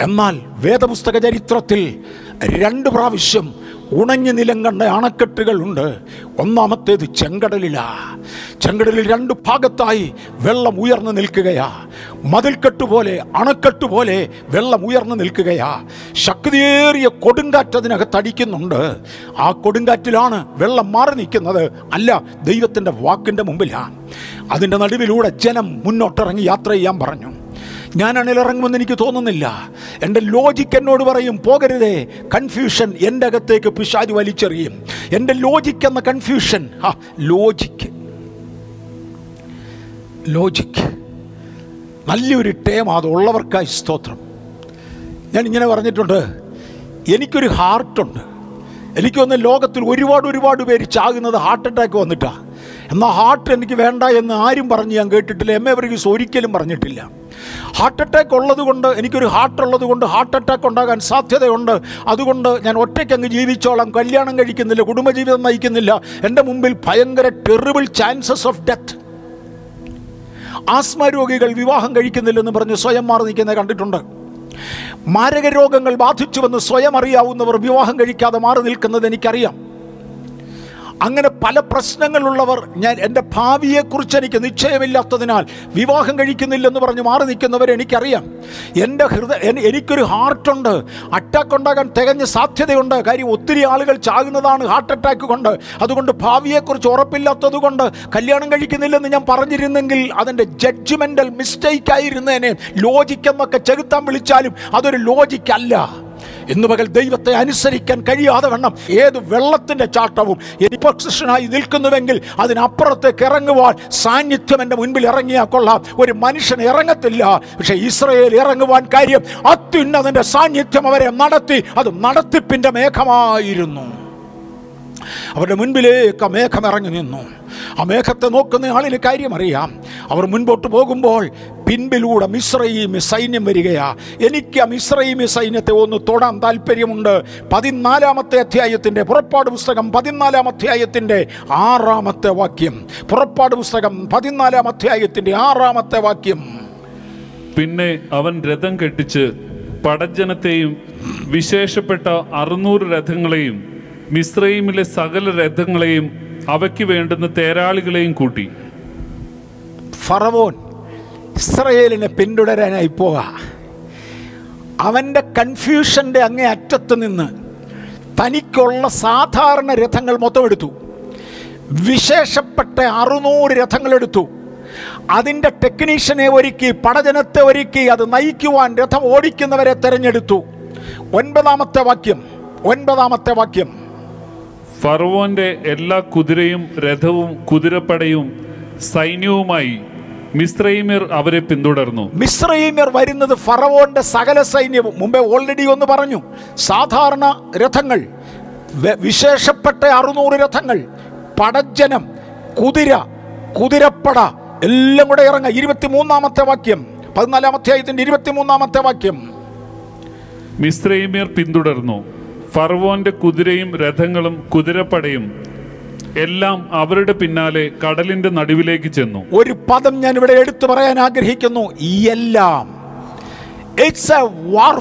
എന്നാൽ വേദപുസ്തക ചരിത്രത്തിൽ രണ്ട് പ്രാവശ്യം ഉണങ്ങി നിലം കണ്ട അണക്കെട്ടുകളുണ്ട്. ഒന്നാമത്തേത് ചെങ്കടലിലാ. ചെങ്കടലിൽ രണ്ട് ഭാഗത്തായി വെള്ളം ഉയർന്നു നിൽക്കുകയാ. മതിൽക്കെട്ട് പോലെ അണക്കെട്ട് പോലെ വെള്ളം ഉയർന്നു നിൽക്കുകയാ. ശക്തിയേറിയ കൊടുങ്കാറ്റ് അതിനകത്ത് അടിക്കുന്നുണ്ട്. ആ കൊടുങ്കാറ്റിലാണ് വെള്ളം മാറി നിൽക്കുന്നത്. അല്ല ദൈവത്തിന്റെ വാക്കിന്റെ മുമ്പിലാണ് അതിന്റെ നടുവിലൂടെ ജനം മുന്നോട്ടിറങ്ങി യാത്ര ചെയ്യാൻ പറഞ്ഞു. ഞാനാണെങ്കിൽ ഇറങ്ങുമെന്ന് എനിക്ക് തോന്നുന്നില്ല. എന്റെ ലോജിക്ക് എന്നോട് പറയും പോകരുതേ. കൺഫ്യൂഷൻ എന്റെ അകത്തേക്ക് പിശാജ് വലിച്ചെറിയും. എന്റെ ലോജിക്ക് എന്ന കൺഫ്യൂഷൻ ആ ലോജിക്ക് ലോജിക്ക് നല്ലൊരു ടേം അത് ഉള്ളവർക്കായി സ്തോത്രം. ഞാൻ ഇങ്ങനെ പറഞ്ഞിട്ടുണ്ട് എനിക്കൊരു ഹാർട്ടുണ്ട് എനിക്കൊന്ന് ലോകത്തിൽ ഒരുപാട് ഒരുപാട് പേര് ചാകുന്നത് ഹാർട്ട് അറ്റാക്ക് വന്നിട്ടാണ് എന്നാൽ ഹാർട്ട് എനിക്ക് വേണ്ട എന്ന് ആരും പറഞ്ഞ് ഞാൻ കേട്ടിട്ടില്ല. എം. എ. വർഗീസ് ഒരിക്കലും പറഞ്ഞിട്ടില്ല. ഹാർട്ട് അറ്റാക്ക് ഉള്ളത് കൊണ്ട് എനിക്കൊരു ഹാർട്ട് ഉള്ളത് കൊണ്ട് ഹാർട്ട് അറ്റാക്ക് ഉണ്ടാകാൻ സാധ്യതയുണ്ട്. അതുകൊണ്ട് ഞാൻ ഒറ്റയ്ക്ക് അങ്ങ് ജീവിച്ചോളാം. കല്യാണം കഴിക്കുന്നില്ല കുടുംബജീവിതം നയിക്കുന്നില്ല. എന്റെ മുമ്പിൽ ഭയങ്കര terrible chances of death asthma രോഗികൾ വിവാഹം കഴിക്കുന്നില്ലെന്ന് പറഞ്ഞ് സ്വയം മാറി നിൽക്കുന്നത് കണ്ടിട്ടുണ്ട്. മാരക രോഗങ്ങൾ ബാധിച്ചുവെന്ന് സ്വയം അറിയാവുന്നവർ വിവാഹം കഴിക്കാതെ മാറി നിൽക്കുന്നത് എനിക്കറിയാം. അങ്ങനെ പല പ്രശ്നങ്ങളുള്ളവർ ഞാൻ എന്റെ ഭാവിയെക്കുറിച്ച് എനിക്ക് നിശ്ചയമില്ലാത്തതിനാൽ വിവാഹം കഴിക്കുന്നില്ലെന്ന് പറഞ്ഞ് മാറി നിൽക്കുന്നവരെ എനിക്കറിയാം. എന്റെ ഹൃദയ എനി- എനിക്കൊരു ഹാർട്ടുണ്ട്. അറ്റാക്ക് ഉണ്ടാകാൻ തികഞ്ഞ സാധ്യതയുണ്ട്. കാര്യം ഒത്തിരി ആളുകൾ ചാകുന്നതാണ് ഹാർട്ട് അറ്റാക്ക് കൊണ്ട്. അതുകൊണ്ട് ഭാവിയെക്കുറിച്ച് ഉറപ്പില്ലാത്തത് കൊണ്ട് കല്യാണം കഴിക്കുന്നില്ലെന്ന് ഞാൻ പറഞ്ഞിരുന്നെങ്കിൽ അതിന്റെ ജഡ്ജ്മെന്റൽ മിസ്റ്റേക്ക് ആയിരുന്നേനെ. ലോജിക്ക് എന്നൊക്കെ ചെകുത്താൻ വിളിച്ചാലും അതൊരു ലോജിക്കല്ല ഇന്ന് പകൽ ദൈവത്തെ അനുസരിക്കാൻ കഴിയാതെ വണ്ണം ഏത് വെള്ളത്തിന്റെ ചാട്ടവും പൊസിഷനായി നിൽക്കുന്നുവെങ്കിൽ അതിനപ്പുറത്തേക്ക് ഇറങ്ങുവാൻ സാന്നിധ്യം എന്റെ മുൻപിൽ ഇറങ്ങിയാൽ കൊള്ളാം. ഒരു മനുഷ്യൻ ഇറങ്ങത്തില്ല. പക്ഷെ ഇസ്രയേൽ ഇറങ്ങുവാൻ കാര്യം അത്യുന്നതിന്റെ സാന്നിധ്യം അവരെ നടത്തി. അത് നടത്തിപ്പിന്റെ മേഘമായിരുന്നു. അവരുടെ മുൻപിലേക്ക് ആ മേഘം ഇറങ്ങി നിന്നു. ആ മേഘത്തെ നോക്കുന്ന ആളിന് കാര്യമറിയാം. അവർ മുൻപോട്ട് പോകുമ്പോൾ പിൻപിലൂടെ മിശ്രയും സൈന്യം വരികയാ. എനിക്ക് ആ മിശ്രയും സൈന്യത്തെ ഒന്ന് തൊടാൻ താല്പര്യമുണ്ട് പതിനാലാമത്തെ അധ്യായത്തിന്റെ പുറപ്പാട് പുസ്തകം പതിനാലാം അധ്യായത്തിന്റെ ആറാമത്തെ വാക്യം. പുറപ്പാട് പുസ്തകം പതിനാലാം അധ്യായത്തിന്റെ ആറാമത്തെ വാക്യം. പിന്നെ അവൻ രഥം കെട്ടിച്ച് പടജ്ജനത്തെയും വിശേഷപ്പെട്ട അറുന്നൂറ് രഥങ്ങളെയും മിസ്രൈമിലെ സകല രഥങ്ങളെയും അവയ്ക്ക് വേണ്ടുന്ന തേരാളികളെയും കൂട്ടി. ഫറവോൻ ഇസ്രയേലിനെ പിന്തുടരാനായി പോക അവന്റെ കൺഫ്യൂഷന്റെ അങ്ങേ അറ്റത്ത് നിന്ന് തനിക്കുള്ള സാധാരണ രഥങ്ങൾ മൊത്തം എടുത്തു. വിശേഷപ്പെട്ട അറുന്നൂറ് രഥങ്ങളെടുത്തു അതിന്റെ ടെക്നീഷ്യനെ ഒരുക്കി പടജനത്തെ ഒരുക്കി അത് നയിക്കുവാൻ രഥം ഓടിക്കുന്നവരെ തിരഞ്ഞെടുത്തു. ഒൻപതാമത്തെ വാക്യം ഒൻപതാമത്തെ വാക്യം. ഫറവോന്റെ എല്ലാ കുതിരയും രഥവും കുതിരപ്പടയും സൈന്യവുമായി മിസ്രൈമിർ അവരെ പിന്തുടർന്നു. മിശ്രൈമ്യർ വരുന്നത് ഫറവോന്റെ സകല സൈന്യവും. മുമ്പേ ഓൾറെഡി ഒന്ന് പറഞ്ഞു. സാധാരണ രഥങ്ങൾ വിശേഷപ്പെട്ട അറുന്നൂറ് രഥങ്ങൾ പടജ്ജനം കുതിര കുതിരപ്പട എല്ലാം കൂടെ ഇറങ്ങുക. ഇരുപത്തിമൂന്നാമത്തെ വാക്യം പതിനാലാം അധ്യായത്തിന്റെ ഇരുപത്തിമൂന്നാമത്തെ വാക്യം. മിസ്രൈമിയർ പിന്തുടർന്നു. ഫറവോന്റെ കുതിരയും രഥങ്ങളും കുതിരപ്പടയും എല്ലാം അവരുടെ പിന്നാലെ കടലിന്റെ നടുവിലേക്ക് ചെന്നു. ഒരു പദം ഞാൻ ഇവിടെ എടുത്തു പറയാൻ ആഗ്രഹിക്കുന്നു. എല്ലാം. ഇറ്റ്സ് എ വാർ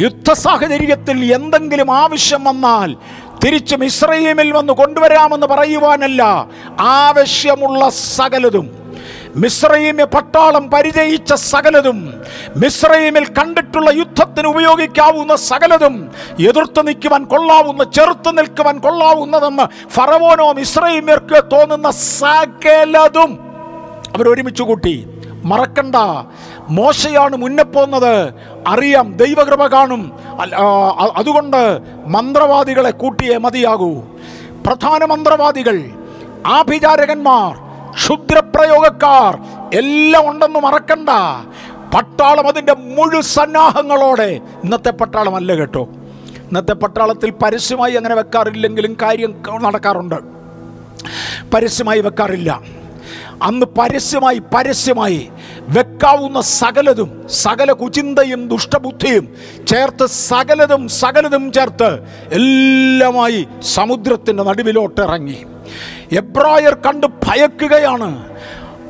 യുദ്ധ സാഹചര്യത്തിൽ എന്തെങ്കിലും ആവശ്യം വന്നാൽ തിരിച്ചും ഇസ്രയേമിൽ വന്ന് കൊണ്ടുവരാമെന്ന് പറയുവാനല്ല ആവശ്യമുള്ള സകലതും. മിശ്രൈമ്യ പട്ടാളം പരിചയിച്ച സകലതും മിശ്രൈമിൽ കണ്ടിട്ടുള്ള യുദ്ധത്തിന് ഉപയോഗിക്കാവുന്ന സകലതും എതിർത്ത് നിൽക്കുവാൻ കൊള്ളാവുന്ന ചെറുത്ത് നിൽക്കുവാൻ കൊള്ളാവുന്നതെന്ന് ഫറവോനോ മിശ്രൈമ്യർക്ക് തോന്നുന്ന സകലതും അവരൊരുമിച്ച് കൂട്ടി. മറക്കണ്ട മോശയാണ് മുന്നേ പോകുന്നത് അറിയാം ദൈവകൃപ കാണും. അതുകൊണ്ട് മന്ത്രവാദികളെ കൂട്ടിയേ മതിയാകൂ. പ്രധാന മന്ത്രവാദികൾ ആഭിചാരകന്മാർ ക്ഷുദ്രപ്രയോഗക്കാർ എല്ലാം ഉണ്ടെന്ന് മറക്കണ്ട. പട്ടാളം അതിന്റെ മുഴു സന്നാഹങ്ങളോടെ. ഇന്നത്തെ പട്ടാളമല്ല കേട്ടോ. ഇന്നത്തെ പട്ടാളത്തിൽ പരസ്യമായി അങ്ങനെ വെക്കാറില്ലെങ്കിലും കാര്യം നടക്കാറുണ്ട്. പരസ്യമായി വെക്കാറില്ല. അന്ന് പരസ്യമായി പരസ്യമായി വെക്കാവുന്ന സകലതും സകല കുചിന്തയും ദുഷ്ടബുദ്ധിയും ചേർത്ത് സകലതും സകലതും ചേർത്ത് എല്ലാമായി സമുദ്രത്തിന്റെ നടുവിലോട്ട് ഇറങ്ങി എബ്രായർ കണ്ട് ഭയക്കുകയാണ്.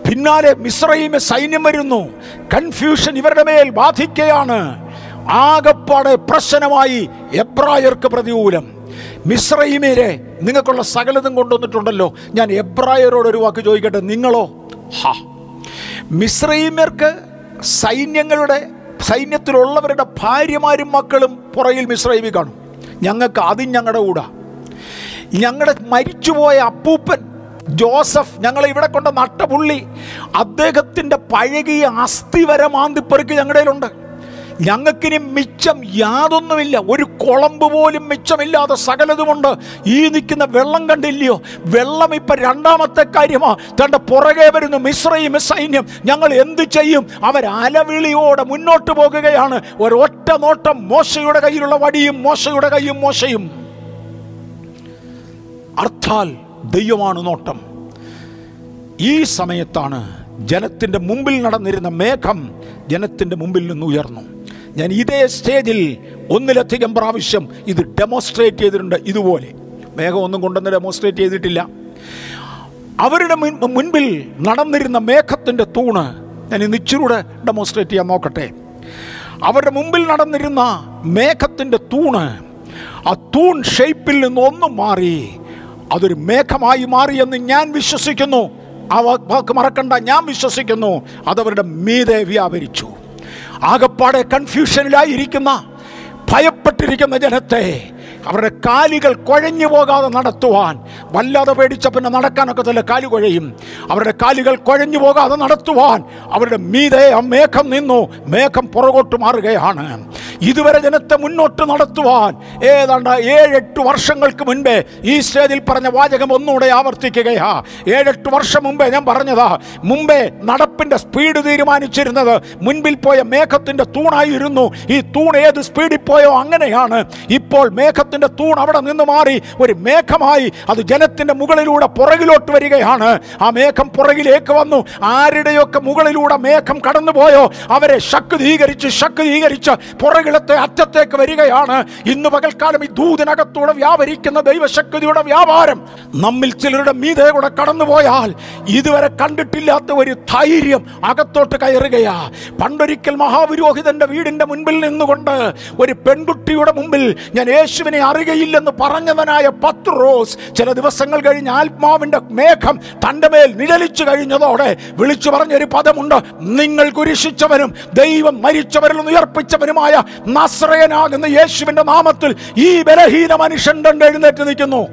പിന്നാലെ മിശ്രയിമ സൈന്യം വരുന്നു. കൺഫ്യൂഷൻ ഇവരുടെ മേൽ ബാധിക്കുകയാണ്. ആകപ്പാടെ പ്രശ്നമായി എബ്രായർക്ക് പ്രതികൂലം. മിശ്രയിമേരെ നിങ്ങൾക്കുള്ള സകലതും കൊണ്ടുവന്നിട്ടുണ്ടല്ലോ. ഞാൻ എബ്രായരോട് ഒരു വാക്ക് ചോദിക്കട്ടെ? നിങ്ങളോ? ഹാ. മിശ്രയിമേർക്ക് സൈന്യങ്ങളുടെ സൈന്യത്തിലുള്ളവരുടെ ഭാര്യമാരും മക്കളും പുറയിൽ മിശ്രൈമി കാണും. ഞങ്ങൾക്ക് അതും ഞങ്ങളുടെ കൂടാ. ഞങ്ങളുടെ മരിച്ചുപോയ അപ്പൂപ്പൻ ജോസഫ് ഞങ്ങളെ ഇവിടെ കൊണ്ട നട്ടപുള്ളി അദ്ദേഹത്തിന്റെ പഴകിയ അസ്ഥി വരെ മാന്തിപ്പെറുക്കി ഞങ്ങളുടെ കയ്യിലുണ്ട്. ഞങ്ങൾക്കിനി മിച്ചം യാതൊന്നുമില്ല. ഒരു കുളമ്പ് പോലും മിച്ചമില്ലാതെ സകലതുമുണ്ട്. ഈ നിൽക്കുന്ന വെള്ളം കണ്ടില്ലയോ? വെള്ളം ഇപ്പം രണ്ടാമത്തെ കാര്യമാ. തന്റെ പുറകെ വരുന്ന മിശ്രയും സൈന്യം ഞങ്ങൾ എന്ത് ചെയ്യും? അവർ അലവിളിയോടെ മുന്നോട്ട് പോകുകയാണ്. ഒരൊറ്റ നോട്ടം മോശയുടെ കയ്യിലുള്ള വടിയും മോശയുടെ കൈയും മോശയും. അർത്ഥാൽ ദൈവമാണ് നോട്ടം. ഈ സമയത്താണ് ജനത്തിന്റെ മുമ്പിൽ നടന്നിരുന്ന മേഘം ജനത്തിന്റെ മുമ്പിൽ നിന്ന് ഉയർന്നു. ഞാൻ ഇതേ സ്റ്റേജിൽ ഒന്നിലധികം പ്രാവശ്യം ഇത് ഡെമോൺസ്ട്രേറ്റ് ചെയ്തിട്ടുണ്ട് ഇതുപോലെ. മേഘം ഒന്നും കൊണ്ടൊന്ന് ഡെമോൺസ്ട്രേറ്റ് ചെയ്തിട്ടില്ല. അവരുടെ മുൻ- മുൻപിൽ നടന്നിരുന്ന മേഘത്തിന്റെ തൂണ് ഞാൻ ഇന്ന് ഡെമോൺസ്ട്രേറ്റ് ചെയ്യാൻ നോക്കട്ടെ. അവരുടെ മുമ്പിൽ നടന്നിരുന്ന മേഘത്തിന്റെ തൂണ് ആ തൂൺ ഷേപ്പിൽ നിന്ന് ഒന്നും മാറി. അതൊരു മേഘമായി മാറിയെന്ന് ഞാൻ വിശ്വസിക്കുന്നു. ആ വാക്ക് മറക്കണ്ട ഞാൻ വിശ്വസിക്കുന്നു. അതവരുടെ മീതെ വ്യാപരിച്ചു. ആകപ്പാടെ കൺഫ്യൂഷനിലായിരിക്കുന്ന ഭയപ്പെട്ടിരിക്കുന്ന ജനത്തെ അവരുടെ കാലികൾ കുഴഞ്ഞു പോകാതെ നടത്തുവാൻ. വല്ലാതെ പേടിച്ച പിന്നെ നടക്കാനൊക്കെ തന്നെ കാലു കുഴയും. അവരുടെ കാലികൾ കുഴഞ്ഞു പോകാതെ നടത്തുവാൻ. അവരുടെ മീതെ ആ മേഘം നിന്നു. മേഘം പുറകോട്ട് മാറുകയാണ്. ഇതുവരെ ജനത്തെ മുന്നോട്ട് നടത്തുവാൻ ഏതാണ്ട് ഏഴെട്ട് വർഷങ്ങൾക്ക് മുൻപേ ഈ സ്റ്റേജിൽ പറഞ്ഞ വാചകം ഒന്നുകൂടെ ആവർത്തിക്കുകയാ. ഏഴെട്ട് വർഷം മുമ്പേ ഞാൻ പറഞ്ഞതാ. മുമ്പേ നടപ്പിന്റെ സ്പീഡ് തീരുമാനിച്ചിരുന്നത് മുൻപിൽ പോയ മേഘത്തിന്റെ തൂണായിരുന്നു. ഈ തൂൺ ഏത് സ്പീഡിൽ പോയോ അങ്ങനെയാണ്. ഇപ്പോൾ മേഘത്തിന്റെ തൂൺ അവിടെ നിന്ന് മാറി ഒരു മേഘമായി അത് ജനത്തിന്റെ മുകളിലൂടെ പുറകിലോട്ട് വരികയാണ്. ആ മേഘം പുറകിലേക്ക് വന്നു. ആരുടെയൊക്കെ മുകളിലൂടെ മേഘം കടന്നുപോയോ അവരെ ശക്തീകരിച്ച് ശക്തീകരിച്ച് പുറകിലത്തെ അറ്റത്തേക്ക് വരികയാണ്. ഇന്ന് പകൽക്കാലം ഈ ദൂതിനകത്തൂടെ വ്യാപരിക്കുന്ന ദൈവശക്തിയുടെ വ്യാപാരം നമ്മിൽ ചിലരുടെ മീതെ കൂടെ കടന്നുപോയാൽ ഇതുവരെ കണ്ടിട്ടില്ലാത്ത ഒരു ധൈര്യം അകത്തോട്ട് കയറുകയാ. പണ്ടൊരിക്കൽ മഹാപുരോഹിതന്റെ വീടിന്റെ മുൻപിൽ നിന്നുകൊണ്ട് ഒരു പെൺകുട്ടിയുടെ മുമ്പിൽ ഞാൻ യേശുവിനെ അറിയയില്ലെന്ന് പറഞ്ഞവനായ പത്ത് റോസ് ചില ദിവസങ്ങൾ കഴിഞ്ഞ് ആത്മാവിന്റെ മേഘം തന്റെ മേൽ നിഴലിച്ചു കഴിഞ്ഞതോടെ വിളിച്ചു പറഞ്ഞൊരു പദമുണ്ട്. നിങ്ങൾ കുരിശിച്ചവനും ദൈവം മരിച്ചവരിൽ നിന്ന് ഉയർപ്പിച്ചവനുമായ നസ്രയനാകുന്ന യേശുവിന്റെ നാമത്തിൽ ഈ ബലഹീന മനുഷ്യൻ കണ്ട് എഴുന്നേറ്റ് നിൽക്കുന്നു.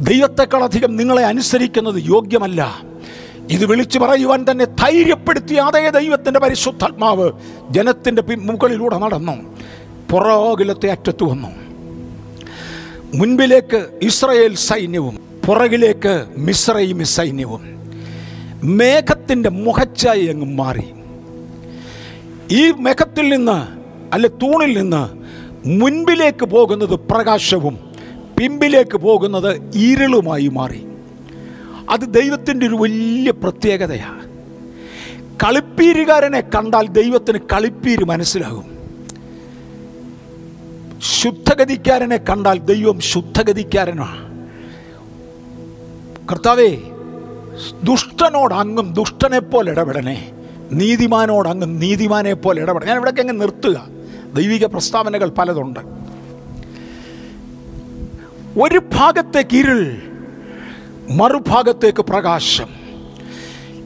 ദൈവത്തെക്കാളധികം നിങ്ങളെ അനുസരിക്കുന്നത് യോഗ്യമല്ല. ഇത് വിളിച്ചു പറയുവാൻ തന്നെ ധൈര്യപ്പെടുത്തി അതേ ദൈവത്തിന്റെ പരിശുദ്ധാത്മാവ് ജനത്തിന്റെ മുകളിലൂടെ നടന്നു. പുറകിലത്തെ അറ്റത്ത് വന്നു. മുൻപിലേക്ക് ഇസ്രയേൽ സൈന്യവും പുറകിലേക്ക് മിസ്രൈം സൈന്യവും. മേഘത്തിന്റെ മുഖച്ചായി അങ്ങ് മാറി. ഈ മേഘത്തിൽ നിന്ന് അല്ലെ തൂണിൽ നിന്ന് മുൻപിലേക്ക് പോകുന്നത് പ്രകാശവും പിമ്പിലേക്ക് പോകുന്നത് ഇരുളുമായി മാറി. അത് ദൈവത്തിന്റെ ഒരു വലിയ പ്രത്യേകതയാണ്. കളിപ്പീരുകാരനെ കണ്ടാൽ ദൈവത്തിന് കളിപ്പീര് മനസ്സിലാകും. ശുദ്ധഗതിക്കാരനെ കണ്ടാൽ ദൈവം ശുദ്ധഗതിക്കാരനാണ്. കർത്താവേ ദുഷ്ടനോട് അങ്ങും ദുഷ്ടനെ പോലെ ഇടപെടണേ. നീതിമാനോട് അങ്ങ് നീതിമാനെ പോലെ ഇടപെടണം. ഞാൻ ഇവിടേക്ക് അങ്ങ് നിർത്തുക. ദൈവിക പ്രസ്താവനകൾ പലതുണ്ട്. ഒരു ഭാഗത്തേക്ക് ഇരുൾ. മറുഭാഗത്തേക്ക് പ്രകാശം.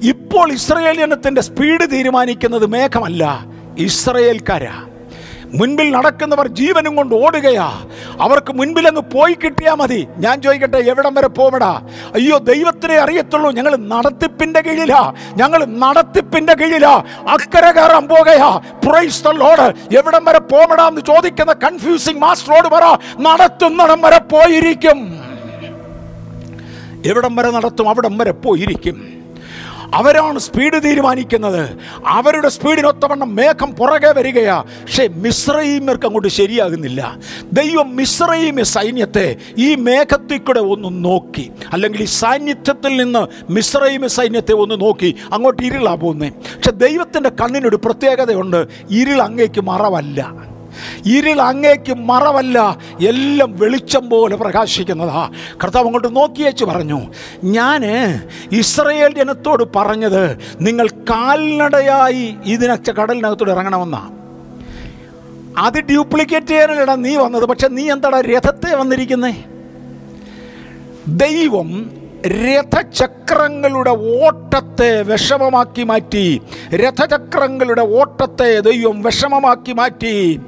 ഇപ്പോൾ ഇസ്രയേൽ ജനത്തിന്റെ സ്പീഡ് തീരുമാനിക്കുന്നത് മേഘമല്ല ഇസ്രയേൽക്കാരാ. മുൻപിൽ നടക്കുന്നവർ ജീവനും കൊണ്ട് ഓടുകയാ. അവർക്ക് മുൻപിൽ അങ്ങ് പോയി കിട്ടിയാൽ മതി. ഞാൻ ചോദിക്കട്ടെ എവിടം വരെ പോവടാ? അയ്യോ ദൈവത്തിനെ അറിയത്തുള്ളൂ ഞങ്ങൾ നടത്തിപ്പിന്റെ കീഴിലാ. ഞങ്ങൾ നടത്തിപ്പിന്റെ കീഴിലാ. അക്കരെ കയറാൻ പോകയാ. പ്രൈസ്തലോട് എവിടം വരെ പോവടാ എന്ന് ചോദിക്കുന്ന കൺഫ്യൂസിങ് മാസ്റ്ററോട് പറ നടത്തുന്നിടം വരെ പോയിരിക്കും. എവിടം വരെ നടത്തും അവിടം വരെ പോയിരിക്കും. അവരാണ് സ്പീഡ് തീരുമാനിക്കുന്നത്. അവരുടെ സ്പീഡിനൊത്തവണ്ണം മേഘം പുറകെ വരികയാ. പക്ഷേ മിശ്രൈമ്യർക്ക് അങ്ങോട്ട് ശരിയാകുന്നില്ല. ദൈവം മിശ്രൈമ്യ സൈന്യത്തെ ഈ മേഘത്തിൽ കൂടെ ഒന്ന് നോക്കി. അല്ലെങ്കിൽ ഈ സാന്നിധ്യത്തിൽ നിന്ന് മിശ്രൈമ്യ സൈന്യത്തെ ഒന്ന് നോക്കി. അങ്ങോട്ട് ഇരുളാ പോകുന്നത് പക്ഷെ ദൈവത്തിന്റെ കണ്ണിനൊരു പ്രത്യേകതയുണ്ട്. ഇരുൾ അങ്ങേക്ക് മറവല്ല. ഇരുൾ അങ്ങേക്ക് മറവല്ല എല്ലാം വെളിച്ചം പോലെ പ്രകാശിക്കുന്നതാ. കർത്താവ് അങ്ങോട്ട് നോക്കിയേച്ച് പറഞ്ഞു ഞാൻ ഇസ്രയേൽ ജനത്തോട് പറഞ്ഞത് നിങ്ങൾ കാൽനടയായി ഇതിനൊക്കെ കടലിനകത്തോട് ഇറങ്ങണമെന്നാ. അത് ഡ്യൂപ്ലിക്കേറ്റ് ചെയ്യാനല്ലടാ നീ വന്നത് പക്ഷെ നീ എന്താടാ രഥത്തെ വന്നിരിക്കുന്നേ? ദൈവം രഥചക്രങ്ങളുടെ ഓട്ടത്തെ വിഷമമാക്കി മാറ്റി. രഥചക്രങ്ങളുടെ ഓട്ടത്തെ ദൈവം വിഷമമാക്കി മാറ്റി.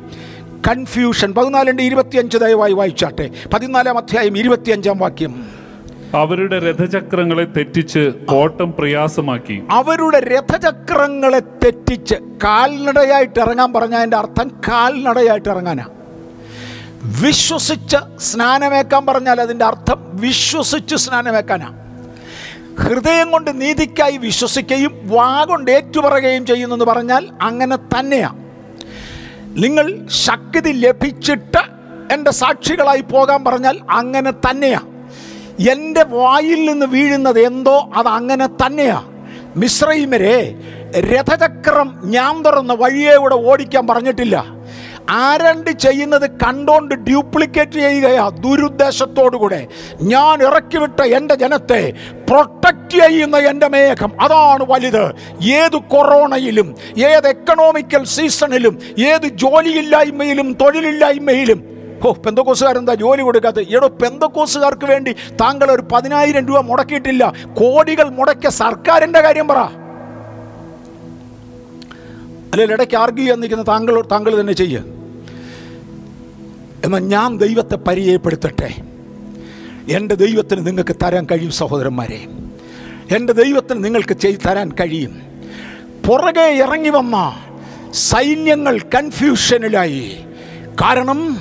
കൺഫ്യൂഷൻ. പതിനാലിന്റെ ഇരുപത്തിയഞ്ച് ദയവായി വായിച്ചാട്ടെ. പതിനാലാം അധ്യായം ഇരുപത്തിയഞ്ചാം വാക്യം. അവരുടെ രഥചക്രങ്ങളെ തെറ്റിച്ച് ഓട്ടം പ്രയാസമാക്കി. അവരുടെ രഥചക്രങ്ങളെ തെറ്റിച്ച് കാൽനടയായിട്ട് ഇറങ്ങാൻ പറഞ്ഞ അതിന്റെ അർത്ഥം കാൽനടയായിട്ട് ഇറങ്ങാനാ. വിശ്വസിച്ച് സ്നാനമേക്കാൻ പറഞ്ഞാൽ അതിന്റെ അർത്ഥം വിശ്വസിച്ച് സ്നാനമേക്കാനാണ് ഹൃദയം കൊണ്ട് നീതിക്കായി വിശ്വസിക്കുകയും വാ കൊണ്ട് ഏറ്റുപറയുകയും ചെയ്യുന്നെന്ന് പറഞ്ഞാൽ അങ്ങനെ തന്നെയാണ് നിങ്ങൾ ശക്തി ലഭിച്ചിട്ട് എന്റെ സാക്ഷികളായി പോകാൻ പറഞ്ഞാൽ അങ്ങനെ തന്നെയാണ് എന്റെ വായിൽ നിന്ന് വീഴുന്നത് എന്തോ അത് അങ്ങനെ തന്നെയാണ് മിശ്രൈമരെ രഥചക്രം ഞാൻ തുറന്ന വഴിയെ കൂടെ ഓടിക്കാൻ പറഞ്ഞിട്ടില്ല. ആരണ്ട് ചെയ്യുന്നത് കണ്ടോണ്ട് ഡ്യൂപ്ലിക്കേറ്റ് ചെയ്യുകയാ ദുരുദ്ദേശത്തോടുകൂടെ. ഞാൻ ഇറക്കിവിട്ട എന്റെ ജനത്തെ പ്രൊട്ടക്റ്റ് ചെയ്യുന്ന എന്റെ മേഘം. അതാണ് വലുത്. ഏത് കൊറോണയിലും ഏത് എക്കണോമിക്കൽ സീസണിലും ഏത് ജോലിയില്ലായ്മയിലും തൊഴിലില്ലായ്മയിലും. ഓ പെന്തക്കോസുകാരെന്താ ജോലി കൊടുക്കാത്തത്? എടോ പെന്തക്കോസുകാർക്ക് വേണ്ടി താങ്കൾ ഒരു പതിനായിരം രൂപ മുടക്കിയിട്ടില്ല. കോടികൾ മുടക്കിയ സർക്കാരിന്റെ കാര്യം പറ. അല്ലെങ്കിൽ ഇടയ്ക്ക് ആർഗ്യൂ ചെയ്യാൻ നിൽക്കുന്ന താങ്കൾ താങ്കൾ തന്നെ ചെയ്യുക എന്നാൽ ഞാൻ ദൈവത്തെ പരിചയപ്പെടുത്തട്ടെ. എന്റെ ദൈവത്തിന് നിങ്ങൾക്ക് തരാൻ കഴിയും സഹോദരന്മാരെ. എന്റെ ദൈവത്തിന് നിങ്ങൾക്ക് ചെയ്തു തരാൻ കഴിയും. പുറകെ ഇറങ്ങി വന്ന സൈന്യങ്ങൾ കൺഫ്യൂഷനിലായി കാരണം